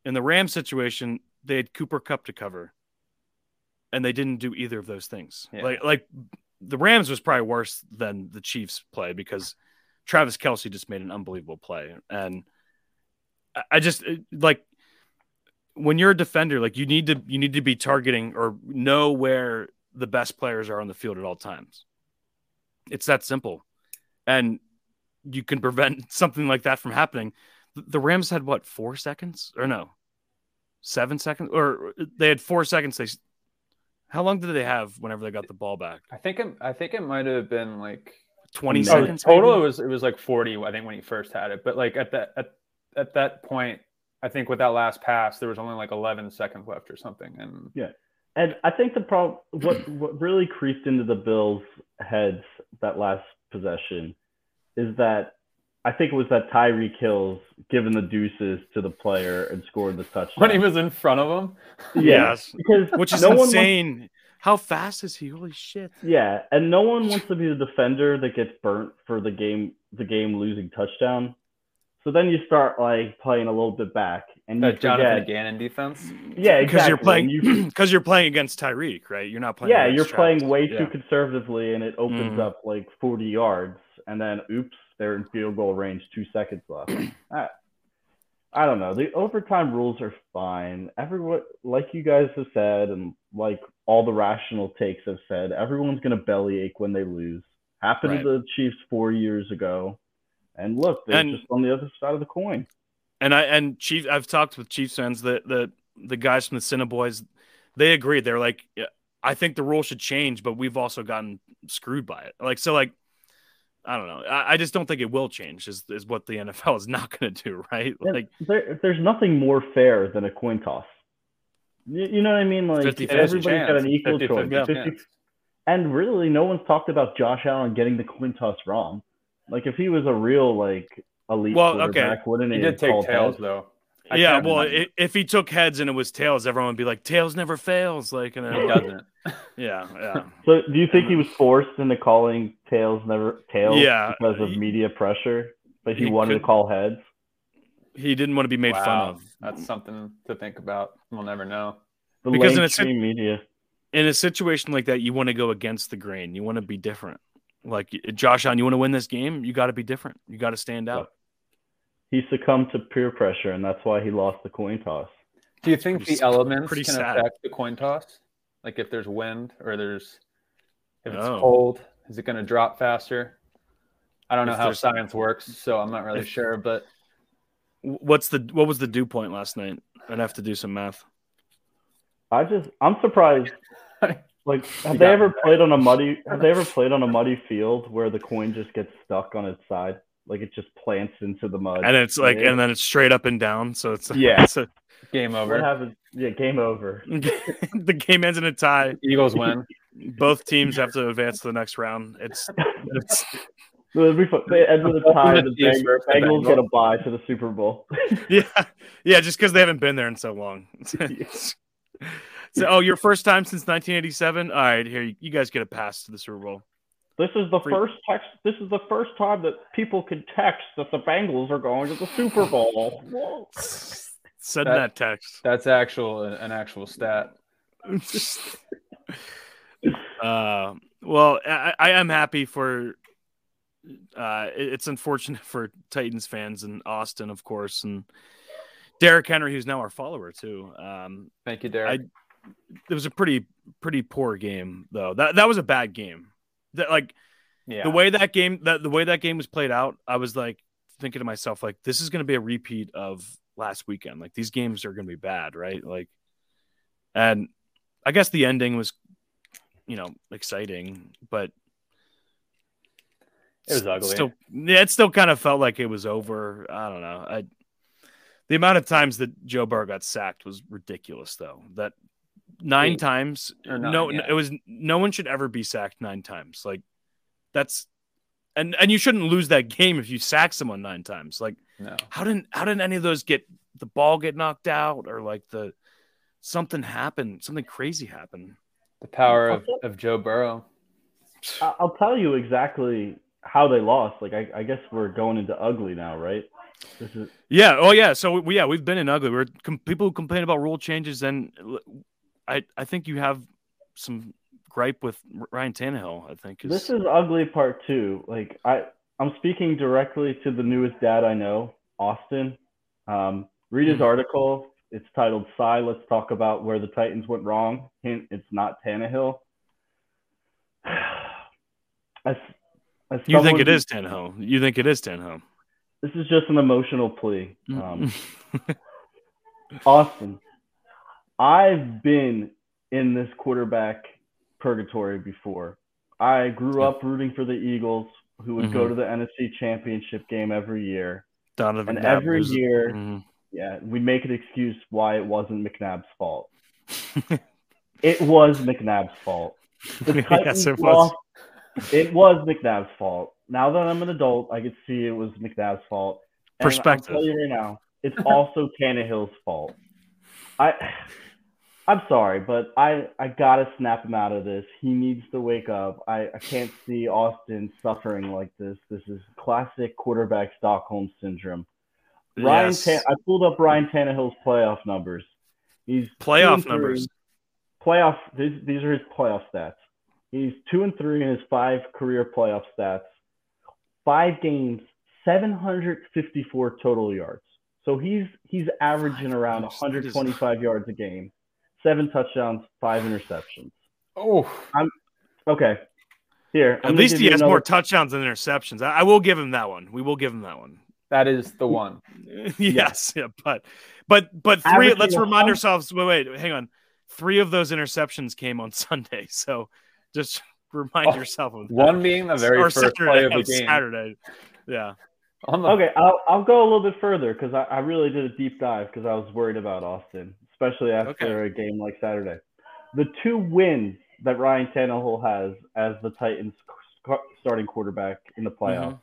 In the Rams situation, they had Cooper Kupp to cover, and they didn't do either of those things. Yeah. Like like the Rams was probably worse than the Chiefs play because Travis Kelce just made an unbelievable play, and I- I just like when you're a defender, like you need to you need to be targeting or know where the best players are on the field at all times. It's that simple, and you can prevent (laughs) something like that from happening. The- The Rams had what four seconds or no, seven seconds, or they had four seconds. They how long did they have whenever they got the ball back? I think it, I think it might have been like Twenty Oh, oh, seconds total. maybe? It was it was like forty. I think when he first had it, but like at that at, at that point, I think with that last pass, there was only like eleven seconds left or something. And yeah. And I think the problem, what what really creeped into the Bills' heads that last possession, is that I think it was that Tyreek Hill's given the deuces to the player and scored the touchdown. When he was in front of him? Yeah, Yes. because Which is no one wants- insane. How fast is he? Holy shit. yeah, and no one wants to be the defender that gets burnt for the game the game losing touchdown. So then you start like playing a little bit back, and you That Jonathan forget. Gannon defense? Yeah, exactly. Because you're playing because (clears throat) you're playing against Tyreek, right? You're not playing yeah, you're playing way Yeah. too conservatively, and it opens Mhm. up like 40 yards, and then oops, they're in field goal range, two seconds left. (clears throat) I, I don't know. The overtime rules are fine. Everyone, like you guys have said, and like all the rational takes have said, everyone's gonna bellyache when they lose. Happened Right. to the Chiefs four years ago, and look, they're And- just on the other side of the coin. And I and Chief, I've talked with Chiefs fans. The the the guys from the Cinnaboys, they agree. They're like, yeah, I think the rule should change, but we've also gotten screwed by it. Like so, like I don't know. I, I just don't think it will change. Is is what the (laughs) NFL is not going to do, right? Like there, there's nothing more fair than a coin toss. You, you know what I mean? Like 50-50 everybody's got an equal 50-50 choice. Yeah. 50 And really, no one's talked about Josh Allen getting the coin toss wrong. Like if he was a real like elite Well, okay. quarterback, wouldn't He he? did take tails heads? though. I yeah, well, imagine. i if he took heads and it was tails, everyone would be like, tails never fails. Like, and he doesn't. (laughs) yeah, yeah. So do you think he was forced into calling tails never tails Yeah. because of media pressure, but he, He wanted could- to call heads? He didn't want to be made fun of. That's something to think about. We'll never know. The Because in a media. in a situation like that, you want to go against the grain. You want to be different. Like Josh Allen, you want to win this game, you got to be different. You got to stand out. He succumbed to peer pressure, and that's why he lost the coin toss. Do you think Pretty the elements pretty can sad. affect the coin toss? Like if there's wind or there's if it's Oh. cold, is it going to drop faster? I don't know If how science works, so I'm not really If- sure. But What's the what was the dew point last night? I'd have to do some math. I just I'm surprised. (laughs) Like, (laughs) have You they ever played on a muddy? Have they ever played on a muddy field where the coin just gets stuck on its side, like it just plants into the mud? And it's like, Yeah. and then it's straight up and down. So it's (laughs) Yeah. it's a, game what over. happens? Yeah, game over. (laughs) the game ends in a tie. Eagles win. Both teams have to advance to the next round. It's, it's It'll be fun. They end with a tie. The Chiefs Beng- versus the Bengals Bengals. get a bye to the Super Bowl. yeah, yeah, just because they haven't been there in so long. So, oh, your first time since 1987. All right, here you, you guys get a pass to the Super Bowl. This is the Free- first text. This is the first time that people can text that the Bengals are going to the Super Bowl. (laughs) Send That- that text. That's actual an actual stat. (laughs) uh, well, I, I am happy for. Uh, it's unfortunate for Titans fans in Austin, of course, and Derrick Henry, who's now our follower too. Um, Thank you, Derek. It was a pretty pretty poor game though. That that was a bad game. That like yeah. the way that game that the way that game was played out, I was like thinking to myself like this is going to be a repeat of last weekend. Like these games are going to be bad, right? Like, and I guess the ending was, you know, exciting, but It was ugly. Still, yeah, it still kind of felt like it was over. I don't know. I the amount of times that Joe Burrow got sacked was ridiculous, though. That nine Eight. times, Or nine, no, yeah. it was no one should ever be sacked nine times. Like that's and and you shouldn't lose that (laughs) game if you sack someone nine times. Like no. how didn't how did any of those get the ball get knocked out or like the something happened, something crazy happened. The power of, of Joe Burrow. I- I'll tell you exactly how they lost. Like I, I guess we're going into ugly now, right? This is Yeah. Oh, yeah. So we, yeah, we've been in ugly. We're com- people who complain about rule changes, and l- I I think you have some gripe with Ryan Tannehill. I think is this is ugly part two. Like I, I'm speaking directly to the newest dad I know, Austin. Um, read his Hmm. article. It's titled "Sigh." Let's talk about where the Titans went wrong. Hint: It's not Tannehill. (sighs) As, as you think it is Tannehill. You think it is Tannehill. This is just an emotional plea. Um, (laughs) Austin, I've been in this quarterback purgatory before. I grew up rooting for the Eagles, who would go Mhm. to the NFC Championship game every year. Donovan. And every was- year, Mhm. yeah, we make an excuse why it wasn't McNabb's fault. (laughs) It was McNabb's fault. The (laughs) yes, it was. lost. It was McNabb's fault. now that I'm an adult, I could see it was McNabb's fault. And Perspective. I'll tell you right now, it's (laughs) also Tannehill's fault. I, I'm sorry, but I I gotta snap him out of this. He needs to wake up. I, I can't see Austin suffering like this. This is classic quarterback Stockholm syndrome. Ryan, Yes. Tan- I pulled up Ryan Tannehill's playoff numbers. He's Playoff numbers. Playoff. These, these are his playoff stats. He's two and three in his five career playoff stats. Five games, 754 total yards. So he's he's averaging around games, that is- 125 yards a game, seven touchdowns, five interceptions. Oh, Okay, here. I'm At least he has another- more touchdowns than interceptions. I, I will give him that one. We will give him that one. that is the one. (laughs) yes, yeah, but but but three. Averaging let's remind hun- ourselves. Wait, wait, hang on. Three of those interceptions came on (laughs) Sunday, so just remind Oh, yourself of that. One being the very or first Saturday, play of (laughs) the game. Saturday. Yeah. The, Okay, I'll I'll go a little bit further because I, I really did a deep dive because I was worried about Austin, especially after Okay. a game like Saturday. The two wins that Ryan Tannehill has as the Titans starting quarterback in the playoffs. Mhm.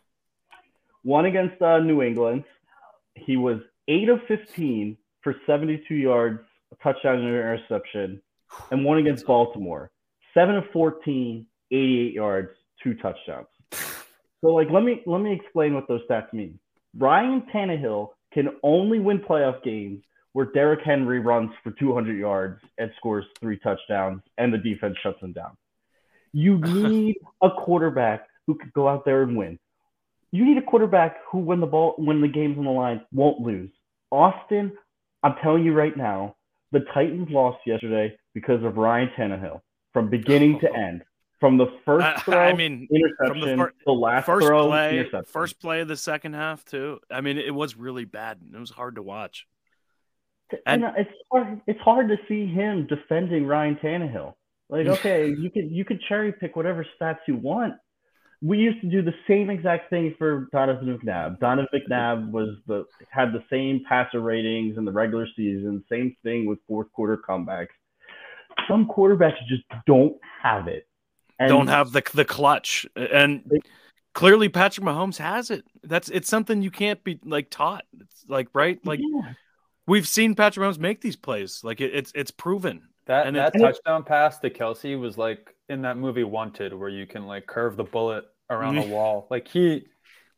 One against uh, New England, he was eight of fifteen for seventy-two yards, a touchdown and an interception, and one against Baltimore, seven of 14, 88 yards, two touchdowns. So like let me let me explain what those stats mean. Ryan Tannehill can only win playoff games where Derrick Henry runs for 200 yards and scores three touchdowns and the defense shuts him down. You (laughs) need a quarterback who could go out there and win. You need a quarterback who when the ball when the game's on the line won't lose. Austin, I'm telling you right now, the Titans lost yesterday because of Ryan Tannehill from beginning to oh. end. From the first throw, I mean, interception, fir- the last first throw, play, first play of the second half too. I mean, it was really bad. It was hard to watch. And and- it's hard. It's hard to see him defending Ryan Tannehill. Like, mm. okay, you can you could cherry pick whatever stats you want. We used to do the same exact thing for Donovan McNabb. Donovan McNabb was the had the same passer ratings in the regular season. Same thing with fourth quarter comebacks. Some quarterbacks just don't have it. And Don't have the the clutch, and clearly Patrick Mahomes has it. That's it's something you can't be like taught. It's like right, like yeah. We've seen Patrick Mahomes make these plays. Like it, it's it's proven. that and that it- touchdown pass to Kelce was like in that movie Wanted, where you can like curve the bullet around the (laughs) wall. Like he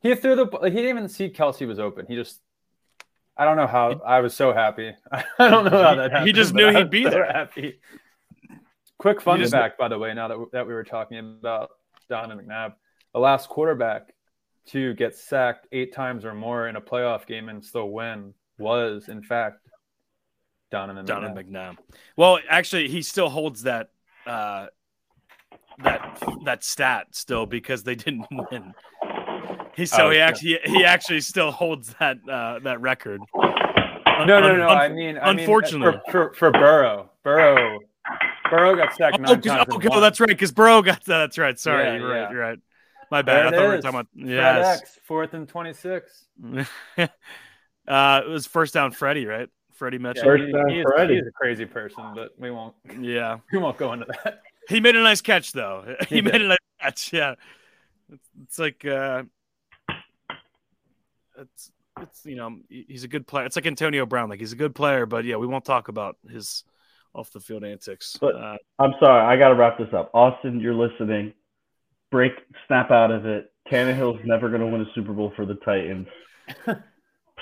he threw the like he didn't even see Kelce was open. He just I don't know how I was so happy. (laughs) I don't know how that happened. He just knew he'd be so there. Happy. Quick fun just- fact, by the way, now that that we were talking about Donovan McNabb, the last quarterback to get sacked eight times or more in a playoff game and still win was, in fact, Donovan. Donovan McNabb. McNabb. Well, actually, he still holds that uh, that that stat still because they didn't (laughs) win. He so Oh, he yeah. actually he actually still holds that uh, that record. No, no, no. un- I mean, I mean, unfortunately. for, for for Burrow, Burrow, Burrow got sacked Oh, nine 'cause- times. oh, oh, that's right. Because Burrow got that. That's right. Sorry, Yeah, you're right. You're right. My There bad. I it thought we were talking about yes. X, fourth and twenty-six. (laughs) uh, it was first down, Freddie. Right, Freddie Mitchell. First he- down, he's, Freddie. he's a crazy person, but we won't Yeah, (laughs) we won't go into that. he made a nice catch though. (laughs) He, He made did. a nice catch. Yeah, it's, it's like uh, it's it's you know he's a good player. It's like Antonio Brown. Like he's a good player, but yeah, we won't talk about his off the field antics. But- uh, I'm sorry, I got to wrap this up. Austin, you're listening. Break, snap out of it. Tannehill's never going to win a Super Bowl for the Titans. (laughs)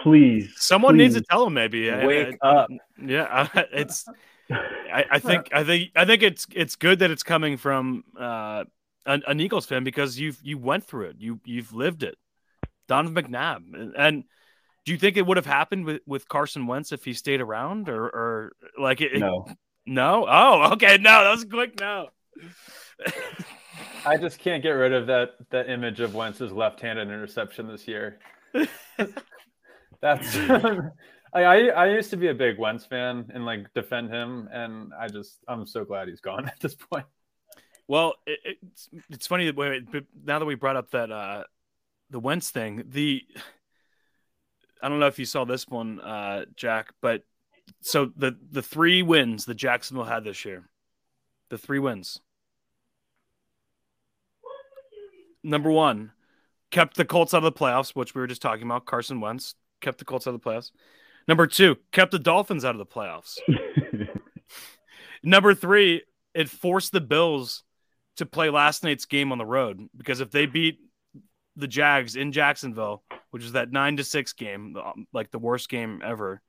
Please. someone needs to tell him maybe. Wake I- up. Yeah, (laughs) it's. I, I (laughs) think I think I think it's it's good that it's coming from uh, an, an Eagles fan because you've you went through it. You you've lived it. Donovan McNabb, and, and do you think it would have happened with, with Carson Wentz if he stayed around, or or like it? it- No. no. Oh, okay. No, that was a quick no. I just can't get rid of that that image of Wentz's left-handed interception this year. (laughs) That's (laughs) I, I I used to be a big Wentz fan and like defend him, and I just I'm so glad he's gone (laughs) at this point. Well, it, it's it's funny that wait, now that we brought up that uh, the Wentz thing, the I don't know if you saw this one, uh, Jack, but so the the three wins that Jacksonville had this year, the three wins. Number one, kept the Colts out of the playoffs, which we were just talking about. Carson Wentz kept the Colts out of the playoffs. Number two, kept the Dolphins out of the playoffs. (laughs) Number three, it forced the Bills to play last night's game on the road because if they beat the Jags in Jacksonville, which is that nine to six game, um, like the worst game ever,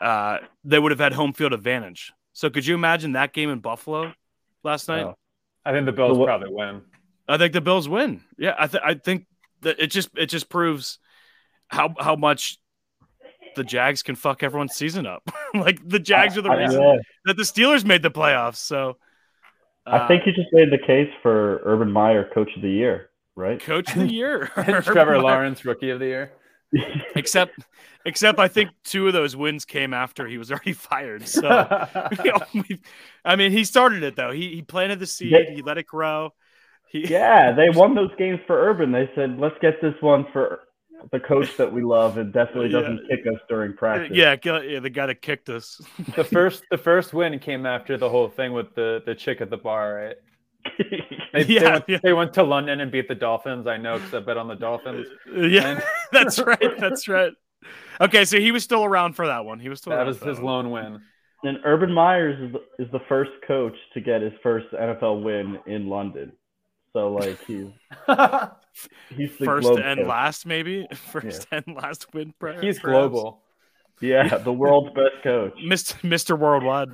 uh, they would have had home field advantage. So could you imagine that game in Buffalo last night? Oh. I think the Bills probably win. I think the Bills win. Yeah, I, th- I think that it just it just proves how how much the Jags can fuck everyone's season up. (laughs) like the Jags are the I- reason yeah. that the Steelers made the playoffs. So I uh, think you just made the case for Urban Meyer Coach of the Year, right? coach of the year, (laughs) (laughs) And Trevor Lawrence, rookie of the year. Except, except I think two of those wins came after he was already fired. So you know, we- I mean, he started it though. He he planted the seed. Yeah. He let it grow. He, yeah, they won those games for Urban. They said, let's get this one for the coach that we love and definitely doesn't kick us during practice. yeah, yeah, the guy that kicked us. the first the first win came after the whole thing with the the chick at the bar, right? They, they Yeah, went, yeah. they went to London and beat the Dolphins. I know because I bet on the Dolphins. Yeah, And- (laughs) that's right. That's right. Okay, so he was still around for that one. He was still That was his that lone win. and Urban Myers is the, is the first coach to get his first NFL win in London. So like he's (laughs) he's the First globe and coach. last, maybe (laughs) first and last win. per- He's perhaps. global. Yeah, the world's best coach. (laughs) Mr. Mr. Worldwide.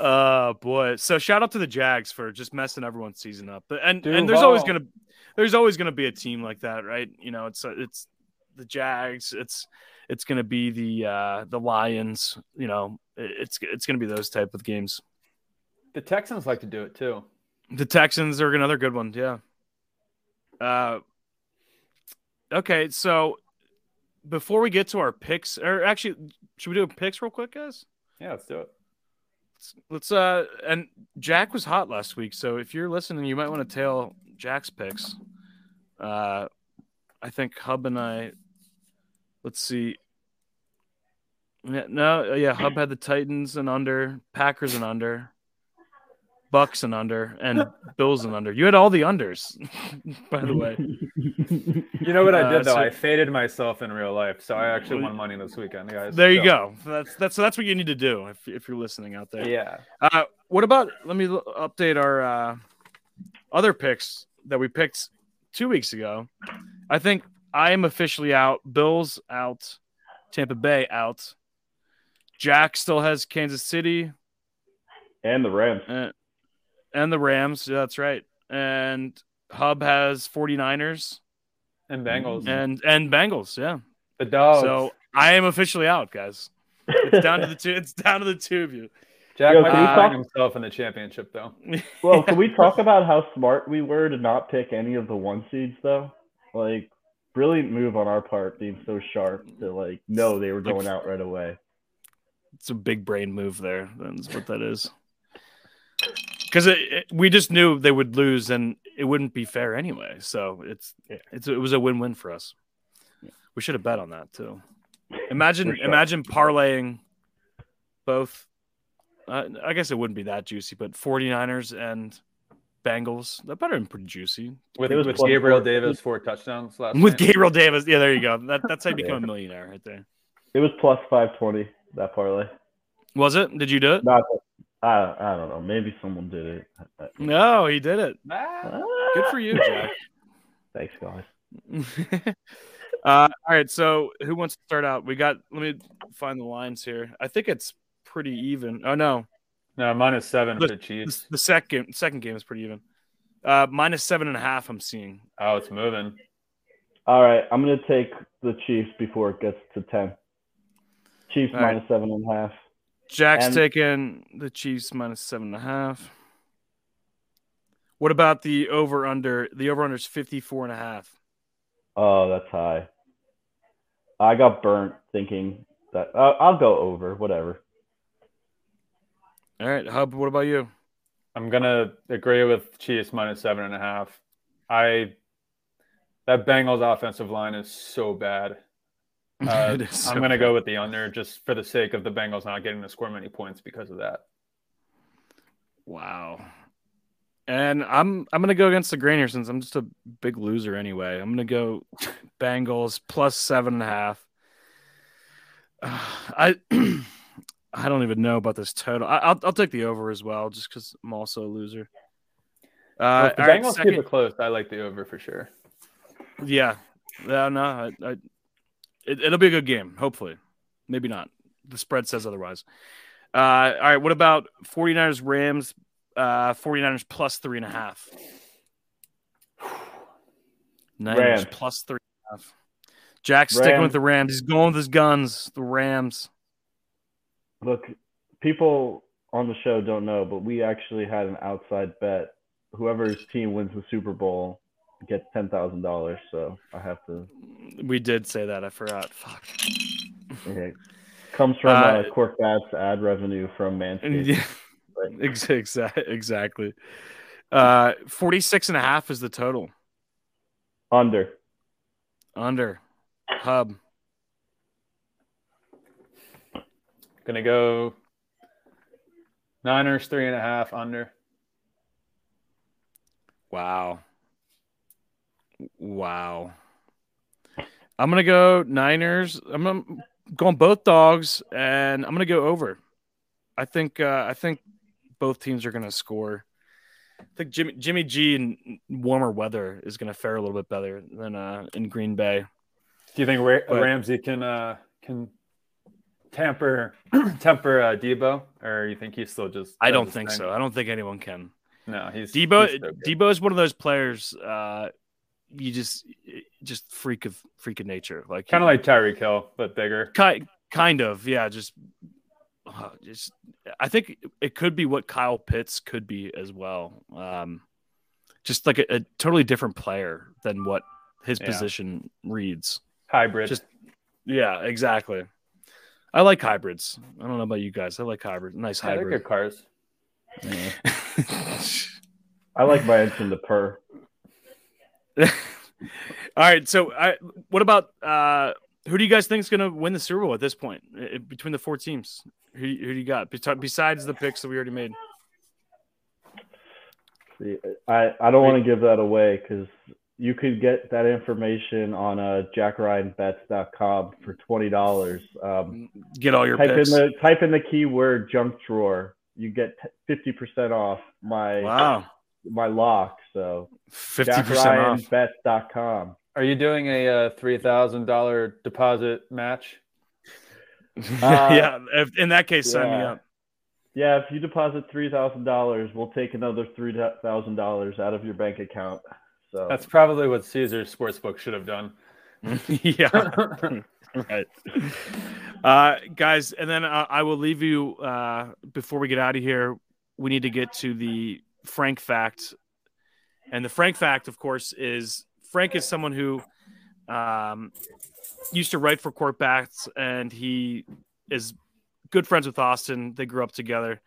Oh boy! So shout out to the Jags for just messing everyone's season up. And and there's always gonna there's always gonna be a team like that, right? You know, it's it's the Jags. It's it's gonna be the uh the Lions. You know, it's it's gonna be those type of games. The Texans like to do it too. The Texans are another good one. Yeah. Uh, okay, so before we get to our picks, or actually, should we do picks real quick, guys? Yeah, let's do it. Let's, let's uh, and Jack was hot last week, so if you're listening, you might want to tail Jack's picks. Uh, I think Hubb and I. Let's see. Yeah, no, yeah, Hubb had the Titans and under, Packers and under, Bucs and under, and Bills and under. You had all the unders, (laughs) by the way. (laughs) You know what I Uh, did though? so- I faded myself in real life, so I actually won money this weekend, guys. There you So, go. That's that's so that's what you need to do if if you're listening out there. Yeah. Uh, what about? Let me update our uh, other picks that we picked two weeks ago. I think I am officially out. Bills out. Tampa Bay out. Jack still has Kansas City and the Rams. And, and the Rams. Yeah, that's right. And Hubb has 49ers And Bengals. and and Bengals. Yeah. the dogs. So I am officially out, guys. It's down to the two. It's down to the two of you. Jack Yo, might can be talk- himself in the championship though. (laughs) well, can we talk about how smart we were to not pick any of the one seeds though? Like, brilliant move on our part, being so sharp to like know they were going out right away. it's a big brain move there. That's what that is. Because it, it- we just knew they would lose, and it wouldn't be fair anyway. So it's Yeah. it's it was a win win for us. We should have bet on that too. (laughs) Imagine sure. imagine parlaying both. Uh, I guess it wouldn't be that juicy, but 49ers and Bengals that better been pretty juicy With, It was with Gabriel four. Davis four touchdowns last with night. Gabriel Davis. Yeah, there you go. That, that's how you (laughs) become Yeah. a millionaire right there. It was plus five twenty that parlay. Was it? Did you do it? Not, I I don't know. Maybe someone did it. No, he did it. Ah. Good for you, Jack. (laughs) Thanks, guys. (laughs) uh, all right, so who wants to start out? We got. Let me find the lines here. I think it's pretty even. Oh no, No, minus seven The- for the Chiefs. the, the second second game is pretty even. Uh, minus seven and a half. I'm seeing. Oh, it's moving. All right, I'm gonna take the Chiefs before it gets to ten. Chiefs All right. minus seven and a half. Jack's And- taking the Chiefs minus seven and a half. What about the over under? The over under is 54 and a half. Oh, that's high. I got burnt thinking that uh, I'll go over. Whatever. All right, Hubb. What about you? I'm gonna agree with Chiefs minus seven and a half. I that Bengals offensive line is so bad. (laughs) Uh, so I'm gonna go with the under just for the sake of the Bengals not getting to score many points because of that. Wow. And I'm I'm gonna go against the grain here since I'm just a big loser anyway. I'm gonna go Bengals plus seven and a half. Uh, (sighs) I (clears throat) I don't even know about this total. I, will I'll take the over as well, just because I'm also a loser. Uh, well, the Bengals right, keep it close, I like the over for sure. Yeah, yeah, no, I, I it, will be a good game. Hopefully, maybe not. The spread says otherwise. Uh, all right, what about 49ers Rams? Uh, 49ers plus three and a half. (sighs) Niners Rams. plus three and a half. Jack's Rams. sticking with the Rams. He's going with his guns. The Rams. Look, people on the show don't know, but we actually had an outside bet. Whoever's team wins the Super Bowl gets ten thousand dollars. So I have to. We did say that. I forgot. Fuck. Okay. Comes from uh, uh, Cork ad revenue from Manscaped. Yeah, (laughs) exactly. Exactly. Uh, 46 and a half is the total. Under. Under. Hubb. Gonna go Niners three and a half under. Wow. Wow. I'm gonna go Niners. I'm going both dogs, and I'm gonna go over. I think uh, I think both teams are gonna score. I think Jimmy Jimmy G in warmer weather is gonna fare a little bit better than uh, in Green Bay. Do you think Ra- but, Ramsey can uh, can tamper (clears throat) temper uh, Deebo, or you think he's still just? I don't think thing? so. I don't think anyone can. No, he's Deebo. He's so Deebo is one of those players. Uh, you just just freak of freak of nature, like kind of like Tyreek Hill, but bigger. Kind kind of, yeah. Just uh, just I think it could be what Kyle Pitts could be as well. Um, just like a, a totally different player than what his yeah. position reads. Hybrid. Just yeah, exactly. I like hybrids. I don't know about you guys. I like hybrid. Nice hybrid. Cars. Yeah. (laughs) I like my engine to purr. (laughs) All right. So, I, what about uh, who do you guys think is going to win the Super Bowl at this point between the four teams? Who, who do you got besides the picks that we already made? See, I, I don't want to give that away because you could get that information on uh, jackryanbets.com for twenty dollars. Um, get all your type picks. in the type in the keyword junk drawer. You get fifty percent off my wow my lock. So 50% bets.com. Are you doing a uh, $3,000 deposit match? (laughs) Uh, yeah. If, in that case, yeah. sign me up. Yeah. If you deposit $3,000, we'll take another $3,000 out of your bank account. So that's probably what Caesar's Sportsbook should have done. (laughs) yeah. (laughs) right. Uh, guys, and then uh, I will leave you uh, before we get out of here. We need to get to the Frank fact. And the Frank fact, of course, is Frank is someone who um, used to write for Korked Bats, and he is good friends with Austin. They grew up together.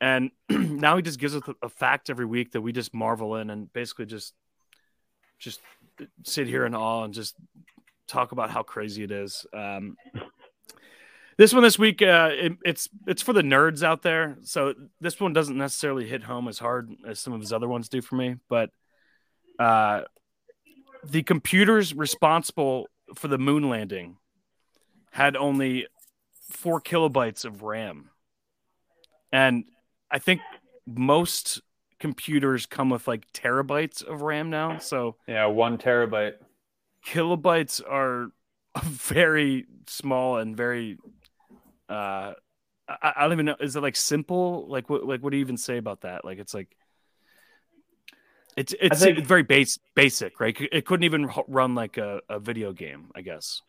And (clears throat) now he just gives us a fact every week that we just marvel in and basically just just sit here in awe and just talk about how crazy it is. Um, this one this week, uh, it, it's it's for the nerds out there. So this one doesn't necessarily hit home as hard as some of his other ones do for me. But uh, the computers responsible for the moon landing had only four kilobytes of RAM, and I think most computers come with like terabytes of RAM now. So yeah, one terabyte. Kilobytes are (laughs) very small and very uh I, I, don't even know is it like simple? Like what like what do you even say about that? Like it's like it's it's think, very base basic right? It couldn't even run like a, a video game i guess.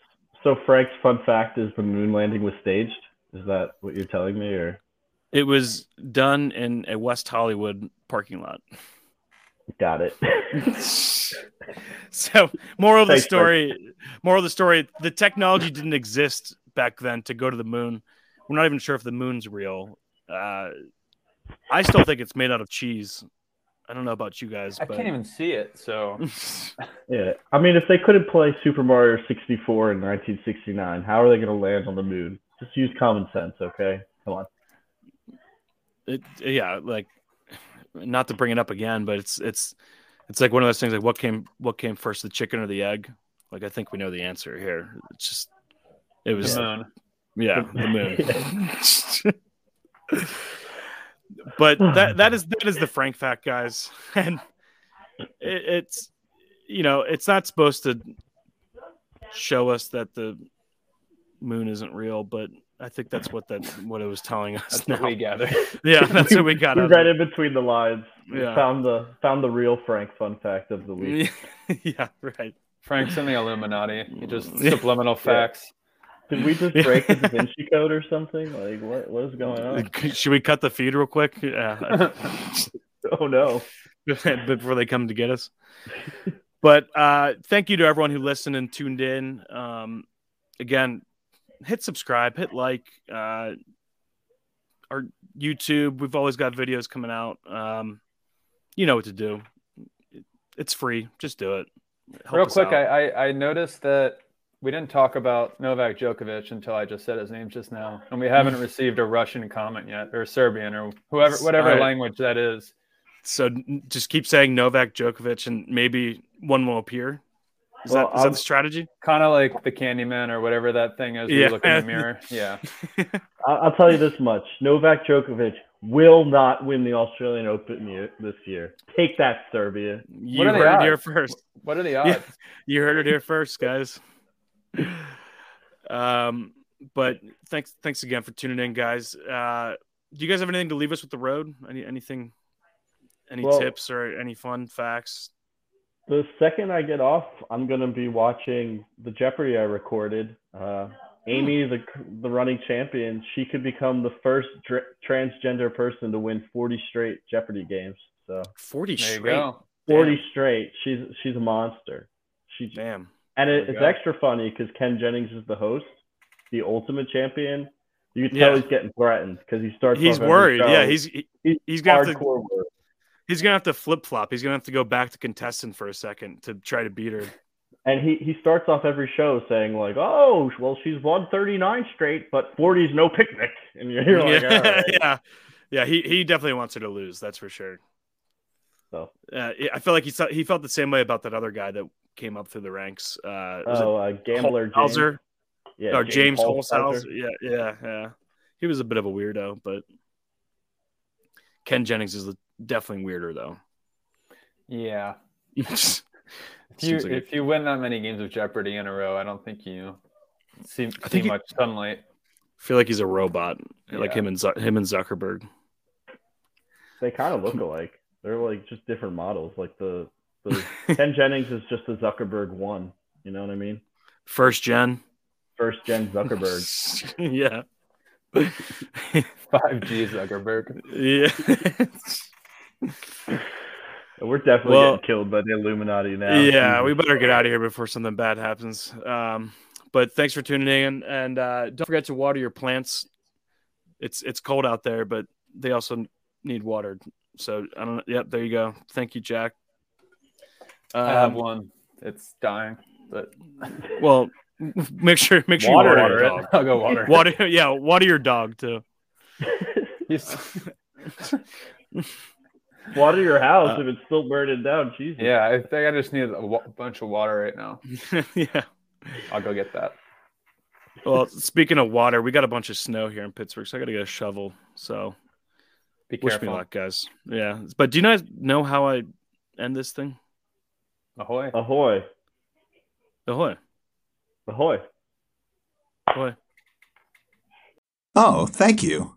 So frank's fun fact is the moon landing was staged? Is that what you're telling me or? It was done in a west hollywood parking lot. Got it. (laughs) So moral of the story Frank. moral of the story the technology didn't exist back then to go to the moon. We're not even sure if the moon's real. Uh, I still think it's made out of cheese. I don't know about you guys. I but... can't even see it. So, (laughs) yeah. I mean, if they couldn't play Super Mario 64 in 1969, how are they going to land on the moon? Just use common sense, okay? Come on. It, yeah, like not to bring it up again, but it's it's it's like one of those things like what came what came first, the chicken or the egg? Like I think we know the answer here. It's just it was The moon. yeah, the moon. (laughs) but (sighs) that that is that is the Frank fact, guys, (laughs) and it, it's you know it's not supposed to show us that the moon isn't real, but I think that's what that what it was telling us. That's now. what we gather. (laughs) Yeah, that's what we got. We read it. in between the lines. We Yeah. Found the found the real Frank fun fact of the week. yeah, right. Frank's in the Illuminati. He just subliminal facts. Did we just break the Da Vinci Code or something? Like what what is going on? (laughs) Should we cut the feed real quick? Yeah, (laughs) Oh no. (laughs) before they come to get us. But uh, thank you to everyone who listened and tuned in. Um, again, hit subscribe, hit like. Uh, our YouTube, we've always got videos coming out. Um, you know what to do. It's free. Just do it. Help Real quick. I, I I noticed that we didn't talk about Novak Djokovic until I just said his name just now, and we haven't (laughs) received a Russian comment yet, or Serbian, or whoever, whatever Alright. language that is. So just keep saying Novak Djokovic, and maybe one will appear. Is Well, that is that the strategy? Kind of like the Candyman or whatever that thing is. Yeah. You look in the mirror. (laughs) Yeah. I- I'll tell you this much: Novak Djokovic will not win the Australian Open this year. Take that, Serbia. You What are the heard it here first. What are the (laughs) odds? Yeah. You heard it here first, guys. Um, but thanks, thanks again for tuning in, guys. Uh, do you guys have anything to leave us with the road? Any anything? Any Well- tips or any fun facts? The second I get off, I'm gonna be watching the Jeopardy I recorded. Uh, Amy, the the running champion, she could become the first dr- transgender person to win 40 straight Jeopardy games. So Forty straight. go. 40 straight. She's she's a monster. She Damn. And it, it's extra funny because Ken Jennings is the host, the ultimate champion. You can tell Yeah. he's getting threatened because he starts. He's worried. Yeah, he's he, he's he's gonna have to worried. he's gonna have to flip flop. He's gonna have to go back to contestant for a second to try to beat her. And he, he starts off every show saying like, "Oh, well, she's won 39 straight, but 40's no picnic." And you're, you're like, yeah, (laughs) yeah, yeah. He he definitely wants her to lose. That's for sure. So, Uh, I feel like he he felt the same way about that other guy that came up through the ranks. Uh, was oh, uh, gambler it James. Yeah, or James Holzhauer. Holzhauer? Yeah, yeah, yeah. He was a bit of a weirdo, but Ken Jennings is definitely weirder though. Yeah. (laughs) If you like a- if you win that many games of Jeopardy in a row, I don't think you see, I see think he- much sunlight. feel like he's a robot, like him and Zu- him and Zuckerberg. They kind of look alike. They're like just different models. Like the the Ken Jennings is just the Zuckerberg one. You know what I mean? First gen. First gen Zuckerberg. (laughs) yeah. 5G Zuckerberg. yeah. (laughs) We're definitely Well- getting killed by the Illuminati now. Yeah, we better get out of here before something bad happens. Um, but thanks for tuning in, and uh, don't forget to water your plants. It's it's cold out there, but they also need watered. So I don't. Yep, there you go. Thank you, Jack. I have Um, one. It's dying, but (laughs) well, make sure make sure Water you water it. dog. (laughs) I'll go water. Water, (laughs) yeah, water your dog too. Water your house Uh, if it's still burning down. Jesus. yeah, I think I just need a bunch of water right now. yeah. I'll go get that. Well, speaking of water, we got a bunch of snow here in Pittsburgh, so I got to get a shovel. So Be wish me careful. luck, guys. Yeah, but do you guys know how I end this thing? Ahoy. Ahoy. Ahoy! Ahoy. Ahoy! Oh, thank you.